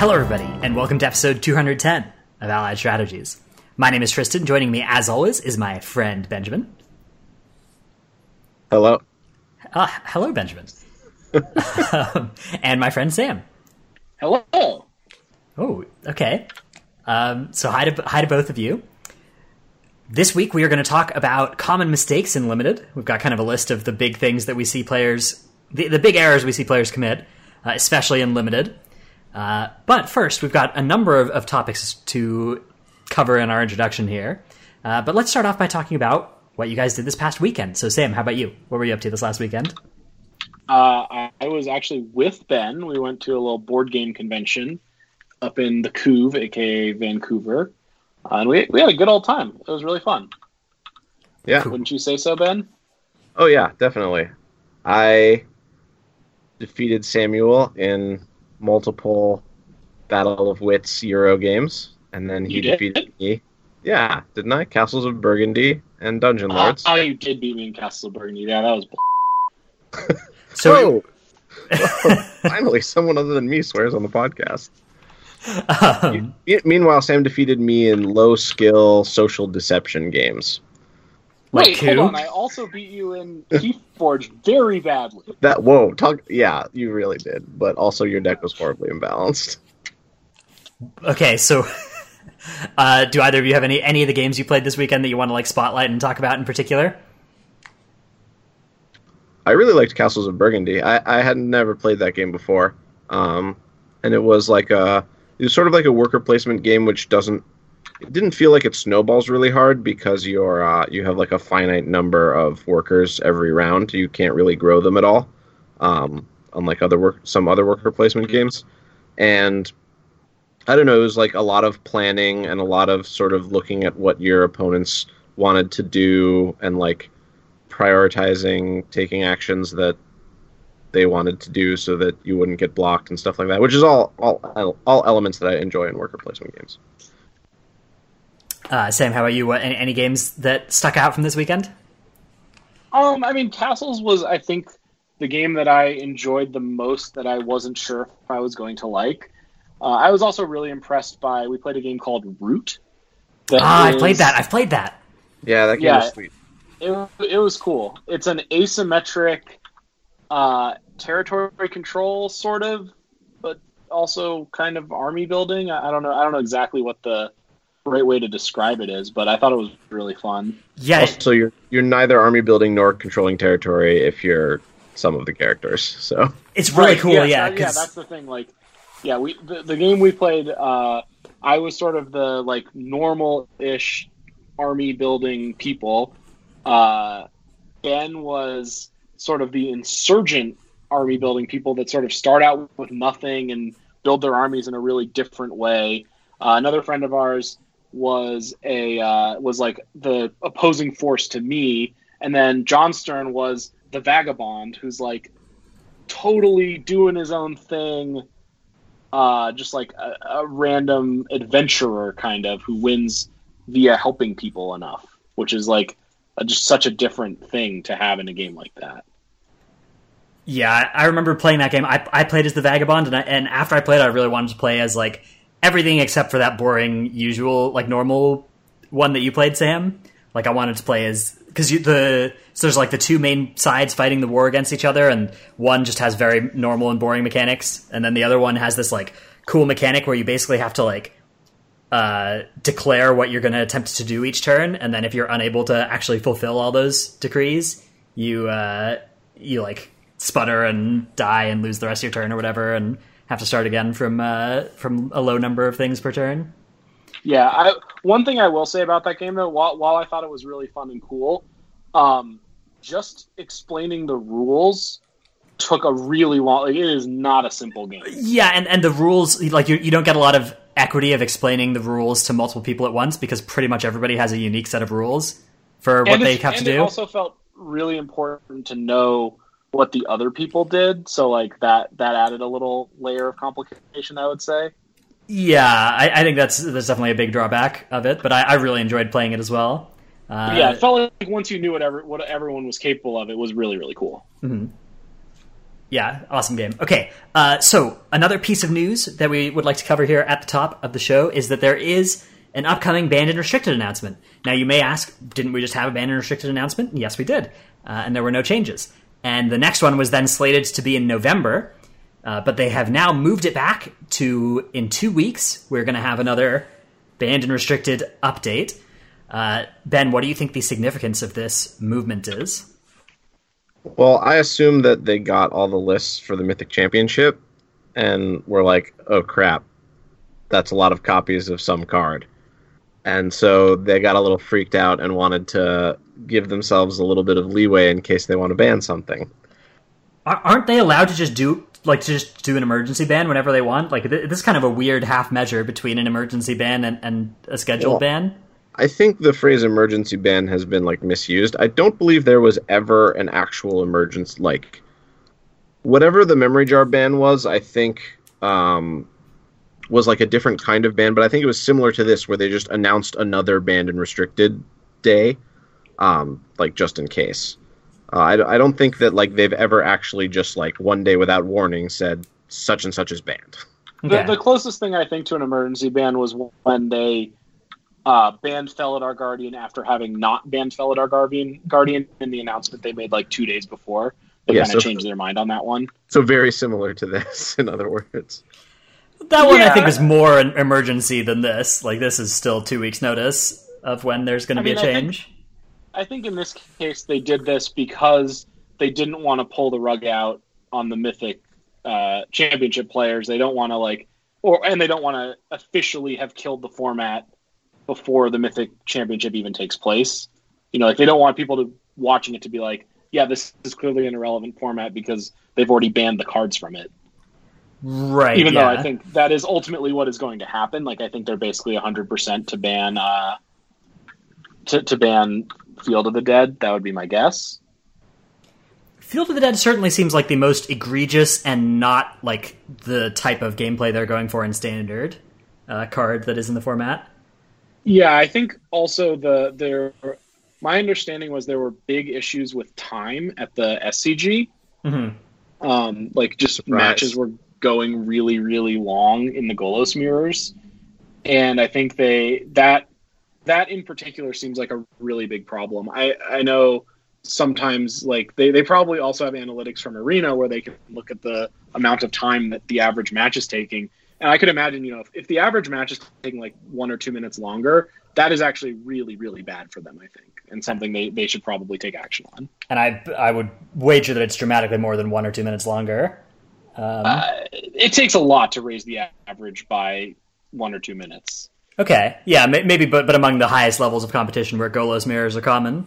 Hello, everybody, and welcome to episode 210 of Allied Strategies. My name is Tristan. Joining me, as always, is my friend Benjamin. Hello. Uh, hello, Benjamin. um, and my friend Sam. Hello. Oh, okay. Um, so hi to hi to both of you. This week we are going to talk about common mistakes in limited. We've got kind of a list of the big things that we see players, the, the big errors we see players commit, uh, especially in limited. Uh, but first, we've got a number of, of, topics to cover in our introduction here. Uh, but let's start off by talking about what you guys did this past weekend. So, Sam, how about you? What were you up to this last weekend? Uh, I was actually with Ben. We went to a little board game convention up in the Couve, aka Vancouver, uh, and we we had a good old time. It was really fun. Yeah, wouldn't you say so, Ben? Oh yeah, definitely. I defeated Samuel in multiple Battle of Wits Euro games, and then he defeated me. Yeah, didn't I? Castles of Burgundy and Dungeon Lords. Oh, oh you did beat me in Castles of Burgundy. Yeah, that was. so, finally, someone other than me swears on the podcast. Um, Meanwhile, Sam defeated me in low skill social deception games. Like Wait, hold on. I also beat you in Keyforge very badly. That whoa, talk. Yeah, you really did. But also, your deck was horribly imbalanced. Okay, so uh, do either of you have any any of the games you played this weekend that you want to like spotlight and talk about in particular? I really liked Castles of Burgundy. I, I had never played that game before, um, and it was like a it was sort of like a worker placement game, which doesn't it didn't feel like it snowballs really hard because you're uh, you have like a finite number of workers every round. You can't really grow them at all, um, unlike other work some other worker placement games. And I don't know, it was like a lot of planning and a lot of sort of looking at what your opponents wanted to do and like prioritizing taking actions that they wanted to do so that you wouldn't get blocked and stuff like that, which is all all all elements that I enjoy in worker placement games. Uh, Sam, how about you? What, any, any, games that stuck out from this weekend? Um, I mean, Castles was, I think, the game that I enjoyed the most that I wasn't sure if I was going to like. Uh, I was also really impressed by. We played a game called Root. Ah, is, I played that. I've played that. Yeah, that game yeah, was sweet. It, it was cool. It's an asymmetric uh, territory control, sort of, but also kind of army building. I, I don't know. I don't know exactly what the right way to describe it is, but I thought it was really fun. Yeah. So you're you're neither army building nor controlling territory if you're some of the characters. So it's really right, cool. Yeah, yeah, yeah, that's the thing. Like, yeah, we the, the game we played. Uh, I was sort of the like normal-ish army building people. Uh, ben was sort of the insurgent army building people that sort of start out with nothing and build their armies in a really different way. Uh, another friend of ours was a uh, was like the opposing force to me, and then John Stern was the vagabond who's like totally doing his own thing, uh, just like a, a random adventurer kind of who wins via helping people enough, which is like a, just such a different thing to have in a game like that. Yeah, I remember playing that game. I, I played as the vagabond, and, I, and after I played, I really wanted to play as like everything except for that boring usual like normal one that you played, Sam. Like I wanted to play as because the so there's like the two main sides fighting the war against each other, and one just has very normal and boring mechanics, and then the other one has this like cool mechanic where you basically have to like uh, declare what you're going to attempt to do each turn, and then if you're unable to actually fulfill all those decrees, you uh, you like sputter and die and lose the rest of your turn or whatever, and have to start again from uh, from a low number of things per turn. Yeah, I, one thing I will say about that game though, while, while I thought it was really fun and cool, um, just explaining the rules took a really long. Like, it is not a simple game. Yeah, and and the rules like you you don't get a lot of equity of explaining the rules to multiple people at once because pretty much everybody has a unique set of rules for what they have to do. It also felt really important to know what the other people did. So like that that added a little layer of complication, I would say. Yeah, I, I think that's that's definitely a big drawback of it, but I, I really enjoyed playing it as well. Uh, yeah, it felt like once you knew whatever what everyone was capable of, it was really really cool. Mm-hmm. Yeah, awesome game. Okay, uh, so another piece of news that we would like to cover here at the top of the show is that there is an upcoming banned and restricted announcement. Now, you may ask, didn't we just have a banned and restricted announcement? Yes, we did, uh, and there were no changes. And the next one was then slated to be in November, uh, but they have now moved it back to in two weeks. We're going to have another banned and restricted update. Uh, ben, what do you think the significance of this movement is? Well, I assume that they got all the lists for the Mythic Championship and were like, oh crap, that's a lot of copies of some card. And so they got a little freaked out and wanted to give themselves a little bit of leeway in case they want to ban something. Aren't they allowed to just do like to just do an emergency ban whenever they want? Like this is kind of a weird half measure between an emergency ban and, and a scheduled well, ban. I think the phrase emergency ban has been like misused. I don't believe there was ever an actual emergency like whatever the memory jar ban was, I think um, was like a different kind of ban, but I think it was similar to this where they just announced another banned and restricted day um, like just in case. Uh, I, I don't think that like they've ever actually just like one day without warning said such and such is banned. The, the closest thing I think to an emergency ban was when they uh, banned Felidar Guardian after having not banned Felidar Guardian, Guardian in the announcement they made like two days before. They yeah, kind of so, changed their mind on that one. So very similar to this, in other words. That one yeah. I think is more an emergency than this. Like this is still two weeks' notice of when there's going to be mean, a change. I think, I think in this case they did this because they didn't want to pull the rug out on the Mythic uh, Championship players. They don't want to like, or and they don't want to officially have killed the format before the Mythic Championship even takes place. You know, like they don't want people to watching it to be like, yeah, this is clearly an irrelevant format because they've already banned the cards from it. Right. Even yeah. though I think that is ultimately what is going to happen. Like I think they're basically 100% to ban uh to, to ban Field of the Dead. That would be my guess. Field of the Dead certainly seems like the most egregious and not like the type of gameplay they're going for in standard uh, card that is in the format. Yeah, I think also the there. My understanding was there were big issues with time at the SCG. Mm-hmm. Um, like just Surprise. matches were going really, really long in the Golos mirrors, and I think they that that in particular seems like a really big problem. I I know sometimes like they, they probably also have analytics from arena where they can look at the amount of time that the average match is taking and I could imagine, you know, if, if the average match is taking like one or two minutes longer, that is actually really, really bad for them, I think, and something they, they should probably take action on. And I I would wager that it's dramatically more than one or two minutes longer. Um, uh, it takes a lot to raise the average by one or two minutes. Okay, yeah, maybe, but but among the highest levels of competition where Golos mirrors are common.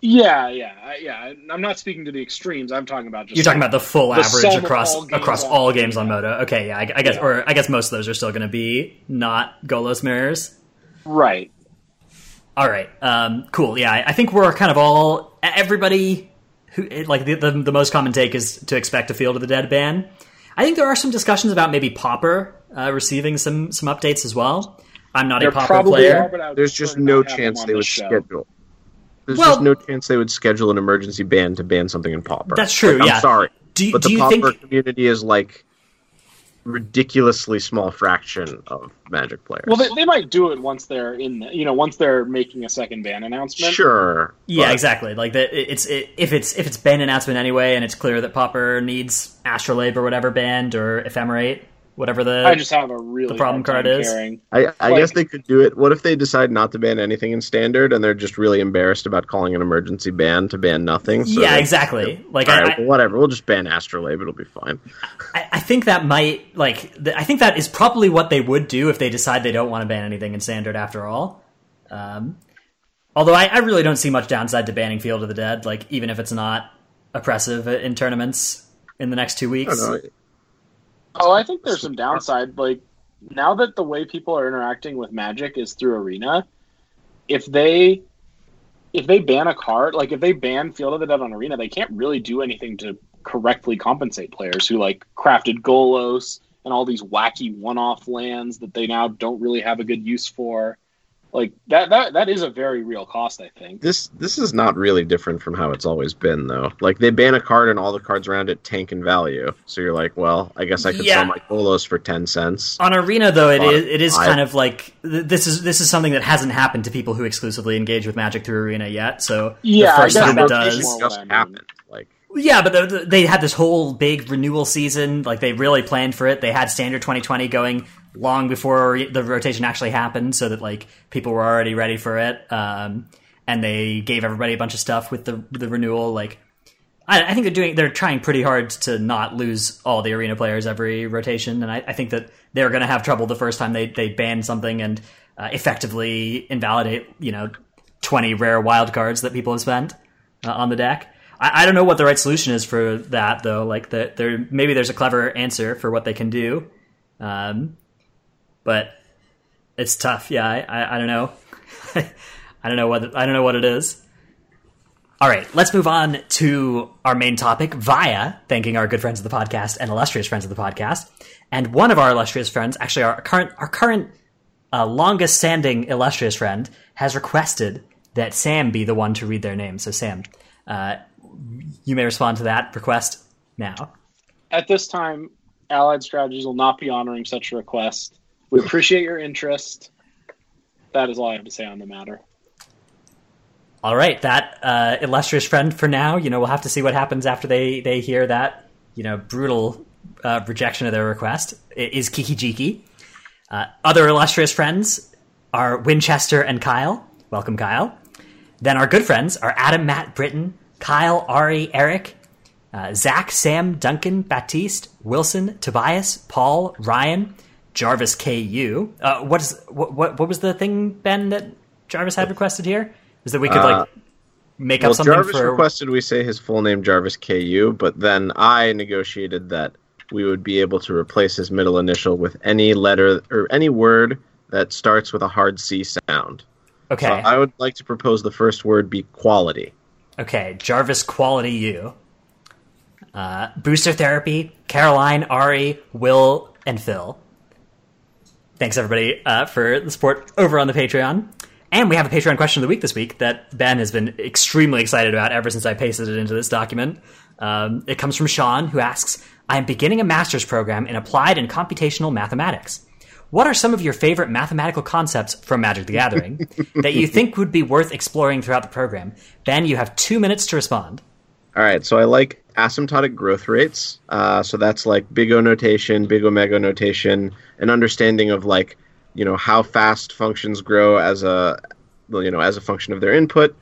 Yeah, yeah, yeah. I'm not speaking to the extremes. I'm talking about just you're talking about the full the average across all across all games on Moto. Okay, yeah, I, I guess, yeah. or I guess most of those are still going to be not Golos mirrors. Right. All right. Um, cool. Yeah, I, I think we're kind of all everybody who like the, the, the most common take is to expect a Field of the Dead ban. I think there are some discussions about maybe Pauper uh, receiving some some updates as well. I'm not there a Pauper player. Are, There's just no chance they would show. schedule there's well, just no chance they would schedule an emergency ban to ban something in Pauper. That's true. Like, yeah. I'm sorry, do, but do the Pauper think... community is like ridiculously small fraction of Magic players. Well, they, they might do it once they're in, the, you know, once they're making a second ban announcement. Sure. Yeah, but... exactly. Like the, it's it, if it's if it's ban announcement anyway, and it's clear that Pauper needs Astrolabe or whatever banned or Ephemerate whatever the I just have a really the problem card is. I, I like, guess they could do it. What if they decide not to ban anything in standard and they're just really embarrassed about calling an emergency ban to ban nothing? So yeah, exactly. Like I, right, well, whatever, we'll just ban Astrolabe. It'll be fine. I, I think that might like I think that is probably what they would do if they decide they don't want to ban anything in standard after all. Um, although I, I really don't see much downside to banning Field of the Dead, like even if it's not oppressive in tournaments in the next two weeks. Oh, I think there's some downside. Like now that the way people are interacting with Magic is through Arena, if they if they ban a card, like if they ban Field of the Dead on Arena, they can't really do anything to correctly compensate players who like crafted Golos and all these wacky one-off lands that they now don't really have a good use for. Like that that that is a very real cost, I think. This this is not really different from how it's always been though. Like they ban a card and all the cards around it tank in value. So you're like, well, I guess I could Yeah. sell my Golos for ten cents. On Arena, though, it But is it is I- kind of like th- this is this is something that hasn't happened to people who exclusively engage with Magic through Arena yet. So Yeah, the first time it does, more just I mean. happened. Like Yeah, but the, the- they had this whole big renewal season. Like they really planned for it. They had Standard 2020 going long before the rotation actually happened, so that like people were already ready for it. Um, and they gave everybody a bunch of stuff with the the renewal. Like I, I think they're doing they're trying pretty hard to not lose all the arena players every rotation. And I, I think that they're going to have trouble the first time they they ban something and uh, effectively invalidate you know 20 rare wild cards that people have spent uh, on the deck. I, I don't know what the right solution is for that though. Like the, there, maybe there's a clever answer for what they can do, um, but it's tough. Yeah, I, I, I don't know. I don't know what I don't know what it is. All right, let's move on to our main topic via thanking our good friends of the podcast and illustrious friends of the podcast. And one of our illustrious friends, actually our current our current uh, longest standing illustrious friend, has requested that Sam be the one to read their name. So Sam, uh, you may respond to that request now. At this time, Allied Strategies will not be honoring such a request. We appreciate your interest. That is all I have to say on the matter. All right, that uh, illustrious friend for now. You know, we'll have to see what happens after they they hear that you know brutal uh, rejection of their request. I- Is Kiki Jiki. Uh, other illustrious friends are Winchester and Kyle. Welcome, Kyle. Then our good friends are Adam, Matt, Britton, Kyle, Ari, Eric, uh, Zach, Sam, Duncan, Baptiste, Wilson, Tobias, Paul, Ryan, Jarvis, KU. Uh, what is what, what what was the thing Ben that Jarvis had requested here? Was that we could Uh, like make up something Jarvis for requested we say his full name Jarvis KU, but then I negotiated that we would be able to replace his middle initial with any letter or any word that starts with a hard C sound. okay So I would like to propose the first word be quality. okay Jarvis Quality U. Uh, Booster Therapy, Caroline, Ari, Will, and Phil. Thanks everybody uh, for the support over on the Patreon. And we have a Patreon question of the week this week that Ben has been extremely excited about ever since I pasted it into this document. Um, it comes from Sean, who asks I am beginning a master's program in applied and computational mathematics. What are some of your favorite mathematical concepts from Magic the Gathering that you think would be worth exploring throughout the program? Ben, you have two minutes to respond. All right, so I like asymptotic growth rates. Uh, so that's like big O notation, big omega notation, an understanding of like you know how fast functions grow as a you know as a function of their input,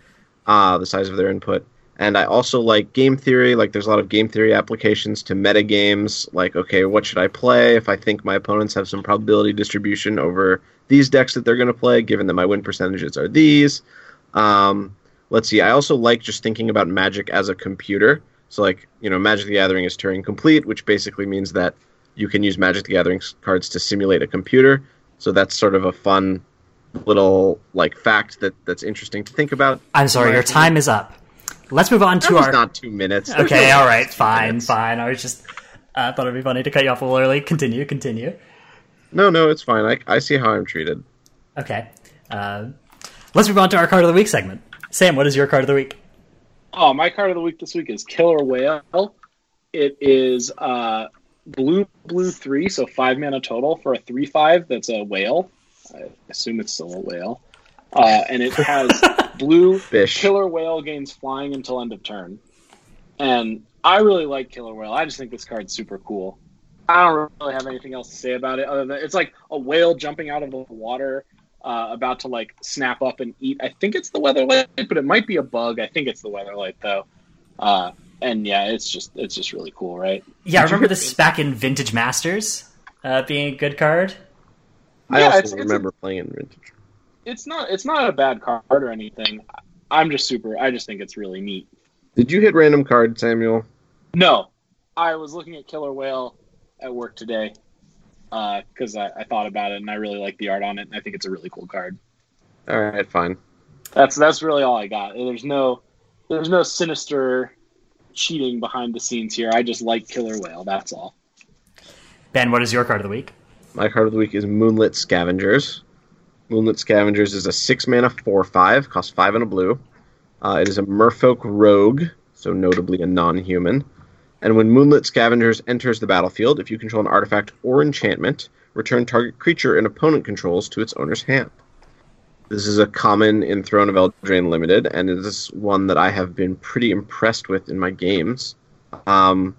uh, the size of their input. And I also like game theory. Like there's a lot of game theory applications to meta games. Like okay, what should I play if I think my opponents have some probability distribution over these decks that they're going to play, given that my win percentages are these. Um, let's see. I also like just thinking about Magic as a computer. So, like, you know, Magic the Gathering is Turing complete, which basically means that you can use Magic the Gathering cards to simulate a computer. So that's sort of a fun little like fact that that's interesting to think about. I'm sorry, your time is up. Let's move on That to was our. not two minutes. There's okay, no all right, fine, minutes. fine. I was just uh, thought it'd be funny to cut you off a little early. Continue, continue. No, no, it's fine. I, I see how I'm treated. Okay. Uh, let's move on to our card of the week segment. Sam, what is your card of the week? Oh, my card of the week this week is Killer Whale. It is uh, blue, blue three, so five mana total for a three five. That's a whale. I assume it's still a whale. Uh, and it has blue Fish. Killer Whale gains flying until end of turn. And I really like Killer Whale. I just think this card's super cool. I don't really have anything else to say about it other than it's like a whale jumping out of the water, uh, about to like snap up and eat. I think it's the Weatherlight, but it might be a bug. I think it's the Weatherlight though. Uh, and yeah, it's just it's just really cool, right? Yeah, I remember get- this back in Vintage Masters uh, being a good card. I Yeah, also it's- it's a- remember playing in Vintage. It's not it's not a bad card or anything. I'm just super. I just think it's really neat. Did you hit random card, Samuel? No, I was looking at Killer Whale at work today because I, I thought about it and I really like the art on it and I think it's a really cool card. All right, fine. That's that's really all I got. There's no there's no sinister cheating behind the scenes here. I just like Killer Whale. That's all. Ben, what is your card of the week? My card of the week is Moonlit Scavengers. Moonlit Scavengers is a six mana four five, costs five and a blue. Uh, it is a Merfolk Rogue, so notably a non-human. And when Moonlit Scavengers enters the battlefield, if you control an artifact or enchantment, return target creature an opponent controls to its owner's hand. This is a common in Throne of Eldraine Limited, and it is one that I have been pretty impressed with in my games. Um,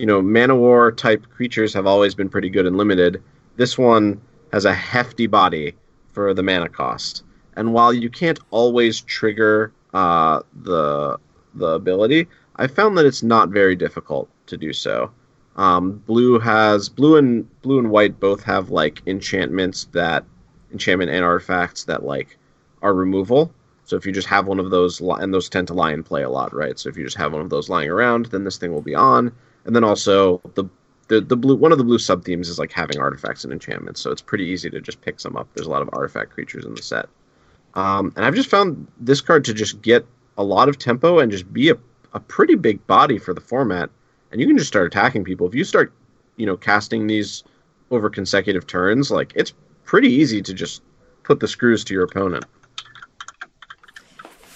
you know, Man-o'-War type creatures have always been pretty good in limited. This one has a hefty body for the mana cost, and while you can't always trigger uh, the the ability, I found that it's not very difficult to do so. Um, blue has blue and blue and white both have like enchantments that enchantment and artifacts that like are removal. So if you just have one of those, and those tend to lie in play a lot, right? So if you just have one of those lying around, then this thing will be on. And then also the the, the blue one of the blue sub themes is like having artifacts and enchantments, so it's pretty easy to just pick some up. There's a lot of artifact creatures in the set, um, and I've just found this card to just get a lot of tempo and just be a, a pretty big body for the format. And you can just start attacking people if you start, you know, casting these over consecutive turns. Like it's pretty easy to just put the screws to your opponent.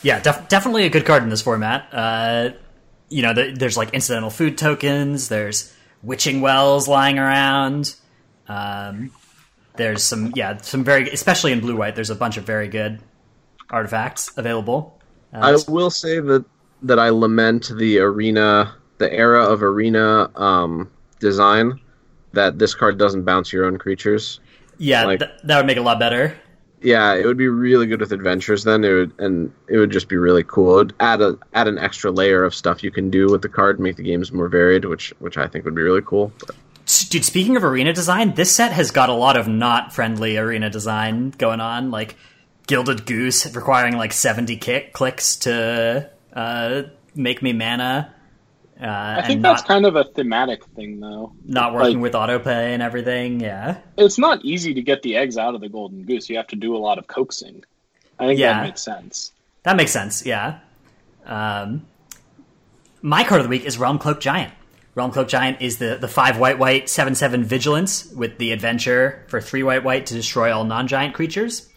Yeah, def- definitely a good card in this format. Uh, you know, the, there's like incidental food tokens. There's witching wells lying around. Um, there's some, yeah, some very, especially in blue white. There's a bunch of very good artifacts available. Uh, I will say that that I lament the arena, the era of arena um, design. That this card doesn't bounce your own creatures. Yeah, like, th- that would make it a lot better. Yeah, it would be really good with adventures. Then it would, and it would just be really cool. It would add a add an extra layer of stuff you can do with the card, make the games more varied, which which I think would be really cool. But. Dude, speaking of arena design, this set has got a lot of not friendly arena design going on. Like Gilded Goose requiring like seventy kick clicks to uh, make me mana. Uh, I think that's not, kind of a thematic thing, though. Not working like, with autopay and everything, yeah. It's not easy to get the eggs out of the golden goose. You have to do a lot of coaxing. I think yeah. that makes sense. That makes sense, yeah. Um, my card of the week is Realm Cloak Giant. Realm Cloak Giant is the, the 5 white white 7 7 vigilance with the adventure for 3 white white to destroy all non giant creatures.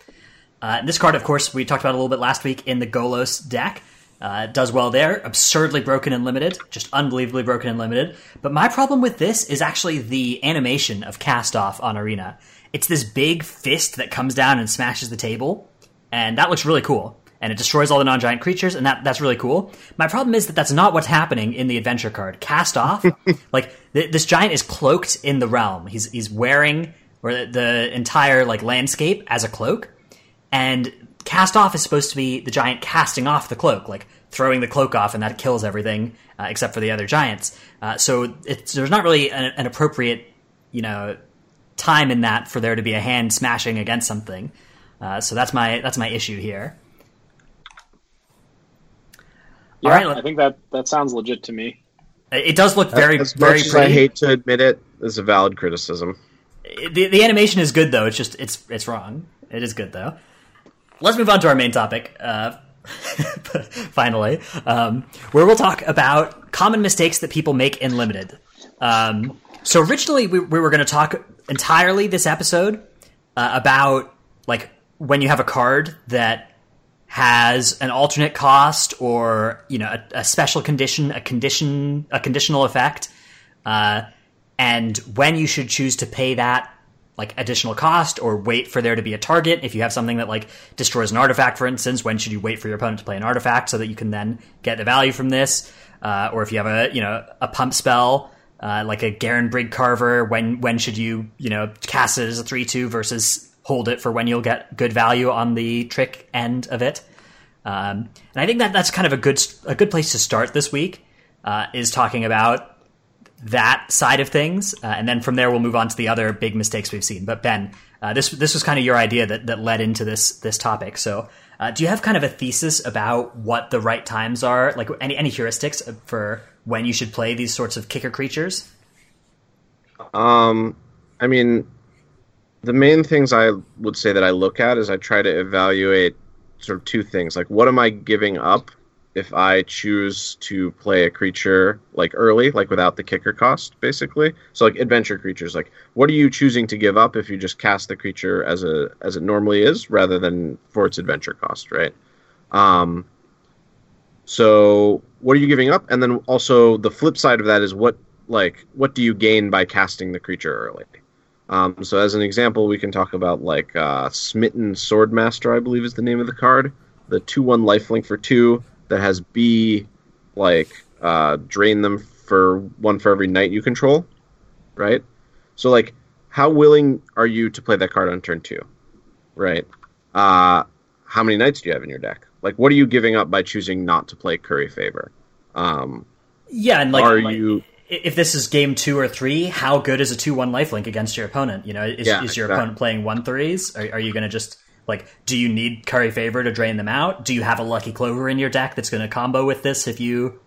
Uh, this card, of course, we talked about a little bit last week in the Golos deck. Uh, does well there. Absurdly broken and limited, just unbelievably broken and limited. But my problem with this is actually the animation of cast off on Arena. It's this big fist that comes down and smashes the table, and that looks really cool. And it destroys all the non-giant creatures, and that that's really cool. My problem is that that's not what's happening in the adventure card. Cast off, like th- this giant is cloaked in the realm. He's he's wearing or the, the entire like landscape as a cloak, and cast off is supposed to be the giant casting off the cloak, like throwing the cloak off, and that kills everything uh, except for the other giants. Uh, so there's not really an, an, appropriate, you know, time in that for there to be a hand smashing against something. Uh, so that's my that's my issue here. Yeah, All right, I think that that sounds legit to me. It does look very as very much as pretty. I hate to admit it, it, is a valid criticism. The, the animation is good though. It's just it's it's wrong. It is good though let's move on to our main topic. Uh, finally, um, where we'll talk about common mistakes that people make in limited. Um, so originally, we, we were going to talk entirely this episode uh, about like when you have a card that has an alternate cost or you know a, a special condition, a condition, a conditional effect, uh, and when you should choose to pay that like additional cost or wait for there to be a target. If you have something that like destroys an artifact, for instance, when should you wait for your opponent to play an artifact so that you can then get the value from this? Uh, or if you have a you know a pump spell uh, like a Garenbrig Carver, when when should you you know cast it as a three two versus hold it for when you'll get good value on the trick end of it? Um, and I think that that's kind of a good a good place to start this week uh, is talking about that side of things, uh, and then from there we'll move on to the other big mistakes we've seen. But Ben, uh, this this was kind of your idea that that led into this this topic. So, uh, do you have kind of a thesis about what the right times are, like any any heuristics for when you should play these sorts of kicker creatures? Um, I mean, the main things I would say that I look at is I try to evaluate sort of two things, like what am I giving up if I choose to play a creature like early, like without the kicker cost, basically. So like adventure creatures, like what are you choosing to give up if you just cast the creature as a as it normally is, rather than for its adventure cost, right? Um, so what are you giving up? And then also the flip side of that is what like what do you gain by casting the creature early? Um, so as an example, we can talk about like uh, Smitten Swordmaster, I believe is the name of the card, the two one lifelink for two that has B like uh, drain them for one for every knight you control, right? So like, how willing are you to play that card on turn two, right? Uh, how many knights do you have in your deck? Like, what are you giving up by choosing not to play Curry Favor? Um, yeah, and like, are like, you if this is game two or three, how good is a two one lifelink against your opponent? You know, is, Yeah, is your exactly. opponent playing one threes? Are, are you going to just like, do you need Curry Favor to drain them out? Do you have a Lucky Clover in your deck that's going to combo with this if you,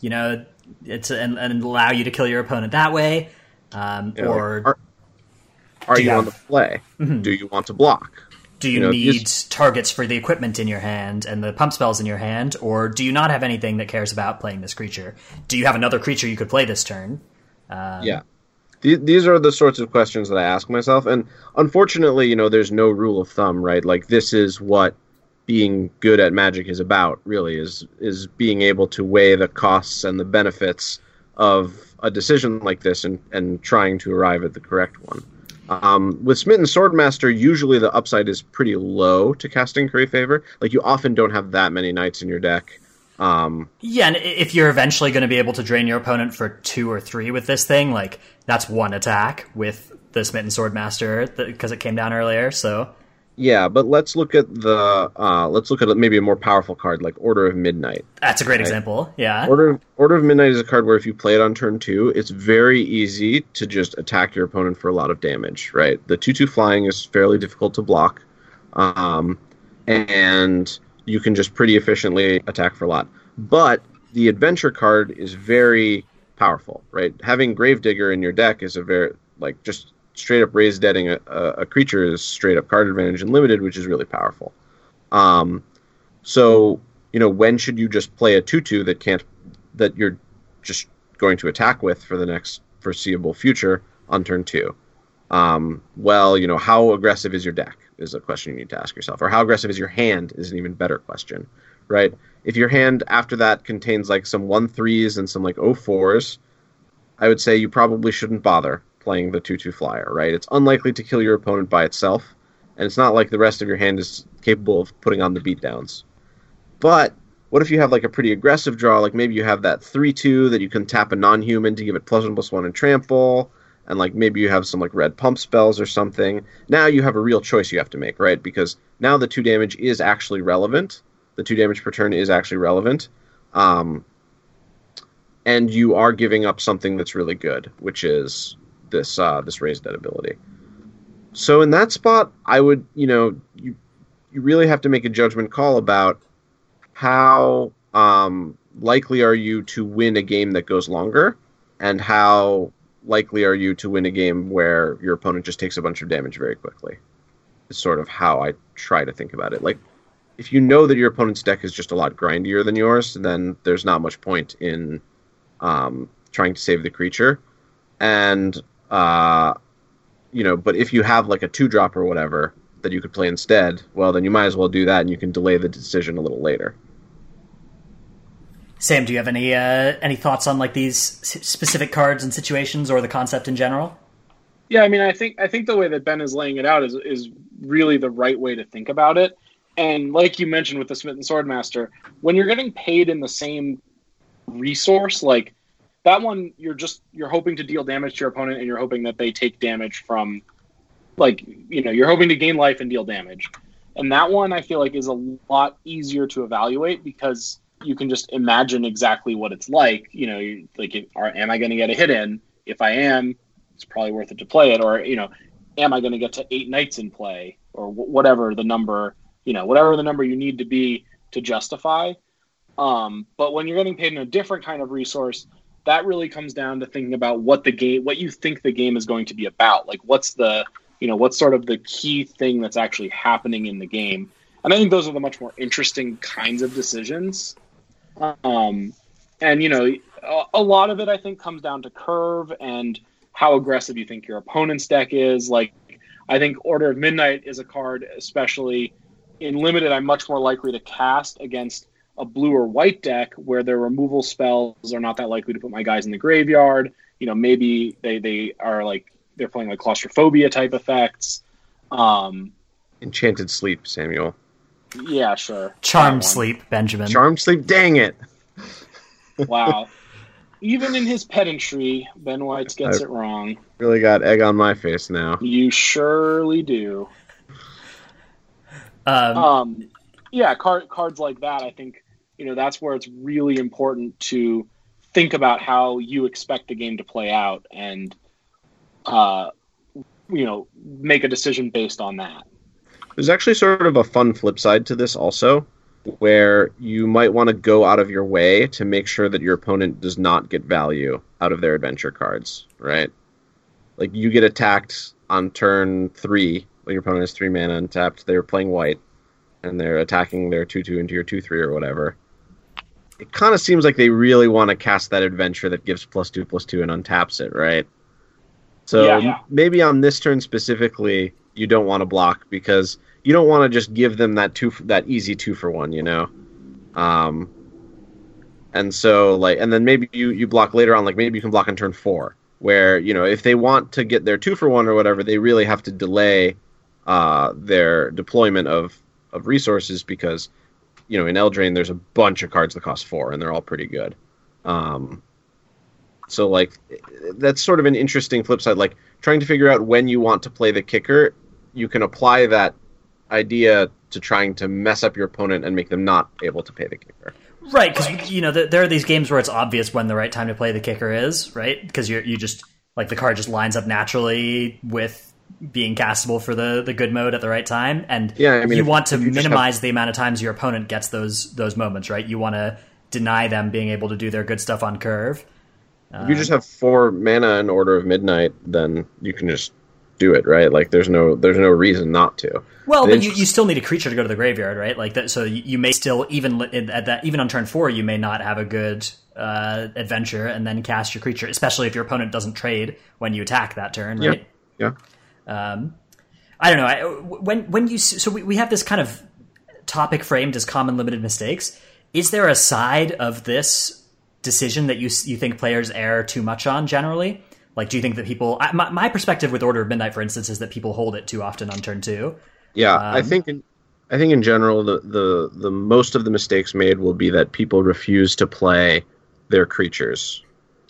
you know, it's and, and allow you to kill your opponent that way? Um, know, or are, are you you on the play? Do you want to block? do you, you know, need these- targets for the equipment in your hand and the pump spells in your hand, or do you not have anything that cares about playing this creature? Do you have another creature you could play this turn? Um, yeah. Th- These are the sorts of questions that I ask myself, and unfortunately, you know, there's no rule of thumb, right? Like this is what being good at Magic is about. Really, is is being able to weigh the costs and the benefits of a decision like this, and and trying to arrive at the correct one. Um, with Smitten Swordmaster, usually the upside is pretty low to casting Curry Favor. Like you often don't have that many knights in your deck. Um, Yeah, and if you're eventually going to be able to drain your opponent for two or three with this thing, like that's one attack with the Smitten Swordmaster because it came down earlier. So yeah, but let's look at the uh, let's look at maybe a more powerful card like Order of Midnight. that's a great example. Yeah, Order of, Order of Midnight is a card where if you play it on turn two, it's very easy to just attack your opponent for a lot of damage. Right, the two two flying is fairly difficult to block, um, and you can just pretty efficiently attack for a lot. But the adventure card is very powerful. Right, having Gravedigger in your deck is a very like just straight up raise deading a, a, creature is straight up card advantage and limited, which is really powerful. Um, so you know when should you just play a two two that can't that you're just going to attack with for the next foreseeable future on turn two? Um, well, you know how aggressive is your deck is a question you need to ask yourself, or how aggressive is your hand is an even better question, right? If your hand after that contains like some one threes and some like oh fours, I would say you probably shouldn't bother playing the 2 2 flyer, right? It's unlikely to kill your opponent by itself, and it's not like the rest of your hand is capable of putting on the beatdowns. But what if you have like a pretty aggressive draw? Like maybe you have that 3 2 that you can tap a non human to give it plus one plus one and trample, and like maybe you have some like red pump spells or something. Now you have a real choice you have to make, right? Because now the 2 damage is actually relevant. The 2 damage per turn is actually relevant. Um, and you are giving up something that's really good, which is this uh, this raised dead ability. So in that spot, I would you know you you really have to make a judgment call about how um, likely are you to win a game that goes longer, and how likely are you to win a game where your opponent just takes a bunch of damage very quickly. Is sort of how I try to think about it. Like if you know that your opponent's deck is just a lot grindier than yours, then there's not much point in um, trying to save the creature. And uh, you know, but if you have like a two drop or whatever that you could play instead, well, then you might as well do that, and you can delay the decision a little later. Sam, do you have any uh, any thoughts on like these specific cards and situations, or the concept in general? Yeah, I mean, I think I think the way that Ben is laying it out is is really the right way to think about it. And like you mentioned with the Smitten Swordmaster, when you're getting paid in the same resource, like that one, you're just you're hoping to deal damage to your opponent, and you're hoping that they take damage from, like you know, you're hoping to gain life and deal damage. And that one, I feel like, is a lot easier to evaluate because you can just imagine exactly what it's like. You know, like, are, am I going to get a hit in? If I am, it's probably worth it to play it. Or you know, am I going to get to eight knights in play, or wh- whatever the number, you know, whatever the number you need to be to justify. Um, but when you're getting paid in a different kind of resource, that really comes down to thinking about what the game, what you think the game is going to be about. Like, what's the, you know, what's sort of the key thing that's actually happening in the game. And I think those are the much more interesting kinds of decisions. Um, and you know, a, a lot of it I think comes down to curve and how aggressive you think your opponent's deck is. Like, I think Order of Midnight is a card, especially in limited, I'm much more likely to cast against a blue or white deck where their removal spells are not that likely to put my guys in the graveyard. You know, maybe they, they are like they're playing like claustrophobia type effects. Um, Enchanted Sleep, Samuel. Yeah, sure. Charmed Sleep, Benjamin. Charmed Sleep, dang it. wow. Even in his pedantry, Ben Whites gets it wrong. Really got egg on my face now. You surely do. Um, Um, yeah, card, cards like that, I think, you know, that's where it's really important to think about how you expect the game to play out and, uh, you know, make a decision based on that. There's actually sort of a fun flip side to this also, where you might want to go out of your way to make sure that your opponent does not get value out of their adventure cards, right? Like you get attacked on turn three, when your opponent has three mana untapped, they're playing white, and they're attacking their two two into your two three or whatever. It kind of seems like they really want to cast that adventure that gives plus two plus two and untaps it, right? So Yeah, yeah. maybe on this turn specifically, you don't want to block because you don't want to just give them that two that easy two for one, you know. Um, and so like, and then maybe you you block later on, like maybe you can block on turn four, where you know if they want to get their two for one or whatever, they really have to delay uh, their deployment of of resources because you know in Eldraine there's a bunch of cards that cost four and they're all pretty good. Um, so like that's sort of an interesting flip side. Like trying to figure out when you want to play the kicker, you can apply that idea to trying to mess up your opponent and make them not able to pay the kicker. Right, because you know there are these games where it's obvious when the right time to play the kicker is, right? Because you you just like the card just lines up naturally with being castable for the the good mode at the right time, and Yeah, I mean, you if- want to you minimize the amount of times your opponent gets those those moments, right? You want to deny them being able to do their good stuff on curve. if you just have four mana in Order of Midnight, then you can just do it, right? Like there's no there's no reason not to. Well, The but you, interest- you still need a creature to go to the graveyard, right? Like that, so you, may still even at that even on turn four, you may not have a good uh, adventure, and then cast your creature, especially if your opponent doesn't trade when you attack that turn, Yeah. right? Yeah. Um, I don't know. I, when when you so we, we have this kind of topic framed as common limited mistakes. Is there a side of this decision that you you think players err too much on generally? Like, do you think that people? I, my, my perspective with Order of Midnight, for instance, is that people hold it too often on turn two. Yeah, I Um, think in, I think in general the, the the most of the mistakes made will be that people refuse to play their creatures.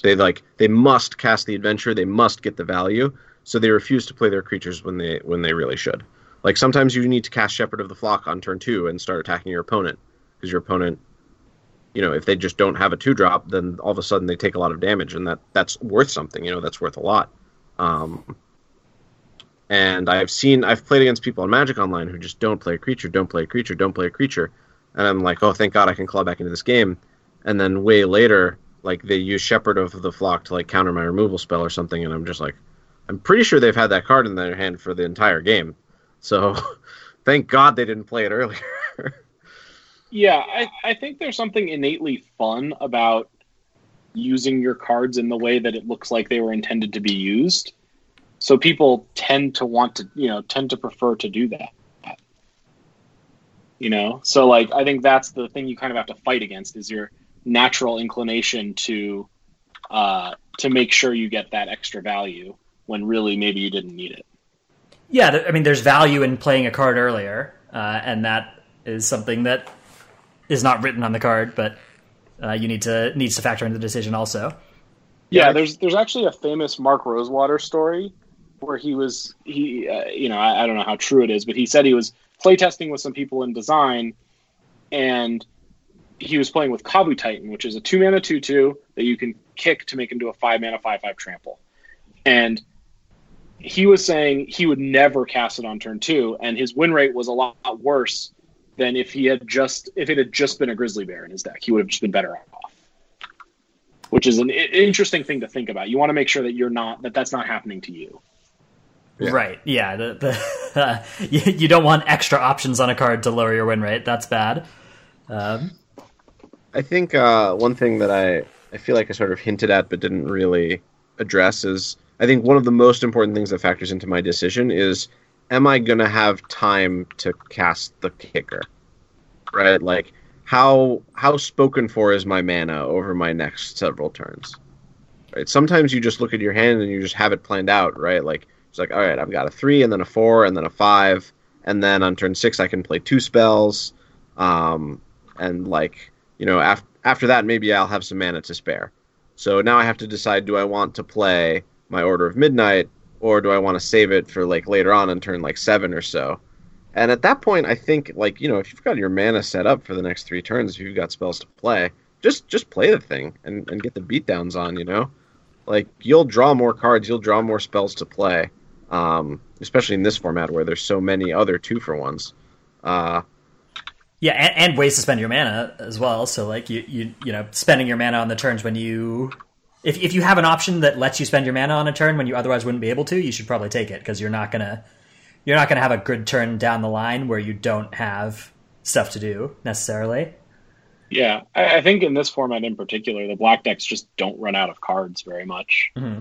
They like they must cast the adventure, they must get the value, so they refuse to play their creatures when they when they really should. Like sometimes you need to cast Shepherd of the Flock on turn 2 and start attacking your opponent because your opponent you know, if they just don't have a 2 drop, then all of a sudden they take a lot of damage and that that's worth something, you know, that's worth a lot. Um and I've seen I've played against people on Magic Online who just don't play a creature, don't play a creature, don't play a creature, and I'm like, oh, thank God I can claw back into this game. And then way later, like they use Shepherd of the Flock to like counter my removal spell or something, and I'm just like, I'm pretty sure they've had that card in their hand for the entire game. So thank God they didn't play it earlier. Yeah, I, I think there's something innately fun about using your cards in the way that it looks like they were intended to be used. So people tend to want to, you know, tend to prefer to do that. You know, so like I think that's the thing you kind of have to fight against is your natural inclination to uh, to make sure you get that extra value when really maybe you didn't need it. Yeah, I mean, there's value in playing a card earlier, uh, and that is something that is not written on the card, but uh, you need to needs to factor into the decision also. Yeah, there's there's actually a famous Mark Rosewater story where he was he uh, you know I, I don't know how true it is, but he said he was playtesting with some people in design, and he was playing with Kavu Titan, which is a two mana two two that you can kick to make into a five mana five five trample, and he was saying he would never cast it on turn two, and his win rate was a lot worse than if he had just if it had just been a Grizzly Bear in his deck. He would have just been better off which is an interesting thing to think about. You want to make sure that you're not that that's not happening to you. Yeah. Right? Yeah. The, the uh, you, you don't want extra options on a card to lower your win rate. That's bad. Um, I think uh, one thing that I I feel like I sort of hinted at but didn't really address is I think one of the most important things that factors into my decision is am I going to have time to cast the kicker? Right? Like how how spoken for is my mana over my next several turns? Right? Sometimes you just look at your hand and you just have it planned out, right? Like it's like all right, I've got a 3 and then a 4 and then a 5 and then on turn 6 I can play two spells um and like, you know, after after that maybe I'll have some mana to spare. So now I have to decide do I want to play my Order of Midnight or do I want to save it for like later on in turn like 7 or so? And at that point I think like, you know, if you've got your mana set up for the next 3 turns, if you've got spells to play, just just play the thing and and get the beatdowns on, you know? Like you'll draw more cards, you'll draw more spells to play. Um, especially in this format where there's so many other two for ones. Uh, yeah, and, and, ways to spend your mana as well. So like you you you know spending your mana on the turns when you if if you have an option that lets you spend your mana on a turn when you otherwise wouldn't be able to, you should probably take it because you're not gonna you're not gonna have a good turn down the line where you don't have stuff to do necessarily. Yeah, I, I think in this format in particular, the black decks just don't run out of cards very much. Mm-hmm.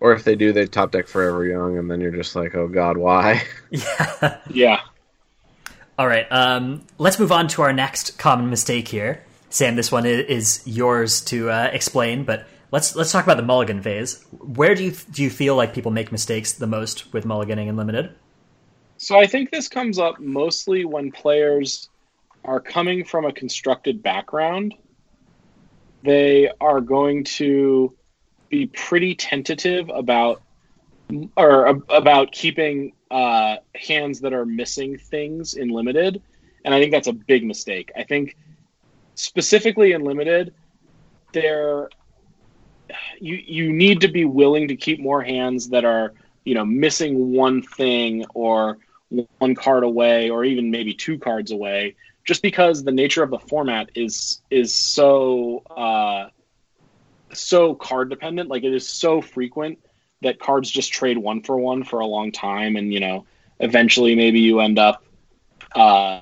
Or if they do, they top deck Forever Young, and then you're just like, oh god, why? Yeah. yeah. All right. Um, let's move on to our next common mistake here. Sam, this one is yours to uh, explain, but let's let's talk about the mulligan phase. Where do you do you feel like people make mistakes the most with mulliganing and limited? So I think this comes up mostly when players are coming from a constructed background. They are going to be pretty tentative about or about keeping uh, hands that are missing things in limited, and I think that's a big mistake. I think specifically in limited, there you you need to be willing to keep more hands that are you know missing one thing or one card away or even maybe two cards away just because the nature of the format is is so uh, so card dependent. Like it is so frequent that cards just trade one for one for a long time and you know eventually maybe you end up uh,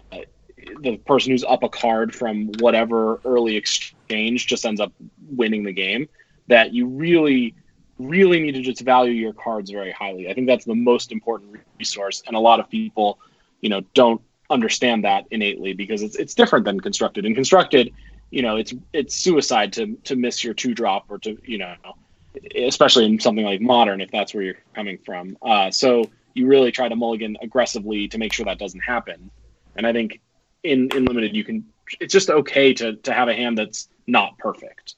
the person who's up a card from whatever early exchange just ends up winning the game. That you really, really need to just value your cards very highly. I think that's the most important resource, and a lot of people, you know, don't understand that innately because it's it's different than constructed. In constructed, you know, it's it's suicide to to miss your two drop or to you know, especially in something like modern if that's where you're coming from. Uh, so you really try to mulligan aggressively to make sure that doesn't happen. And I think in in limited you can it's just okay to to have a hand that's not perfect.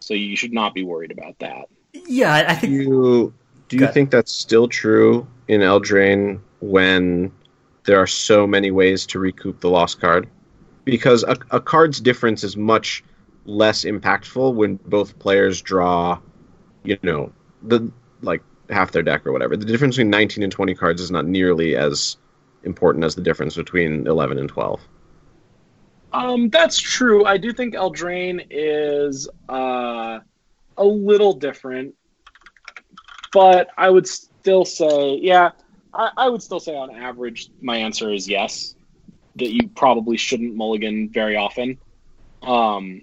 So you should not be worried about that. Yeah i think you do you think that's still true in eldraine when there are so many ways to recoup the lost card? Because a, a card's difference is much less impactful when both players draw you know the like half their deck or whatever. The difference between 19 and 20 cards is not nearly as important as the difference between 11 and 12. Um, that's true. I do think Eldraine is uh, a little different, but I would still say, yeah, I, I, would still say on average, my answer is yes, that you probably shouldn't mulligan very often. Um,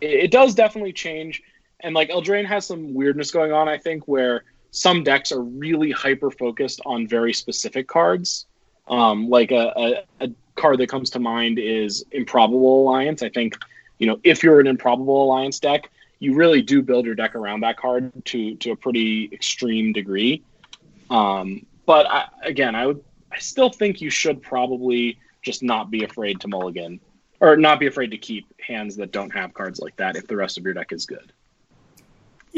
it, it does definitely change, and like Eldraine has some weirdness going on, I think, where some decks are really hyper focused on very specific cards. Um, like a, a, a, card that comes to mind is Improbable Alliance. I think, you know, if you're an Improbable Alliance deck, you really do build your deck around that card to to a pretty extreme degree. Um, but I, again, I would I still think you should probably just not be afraid to mulligan or not be afraid to keep hands that don't have cards like that if the rest of your deck is good.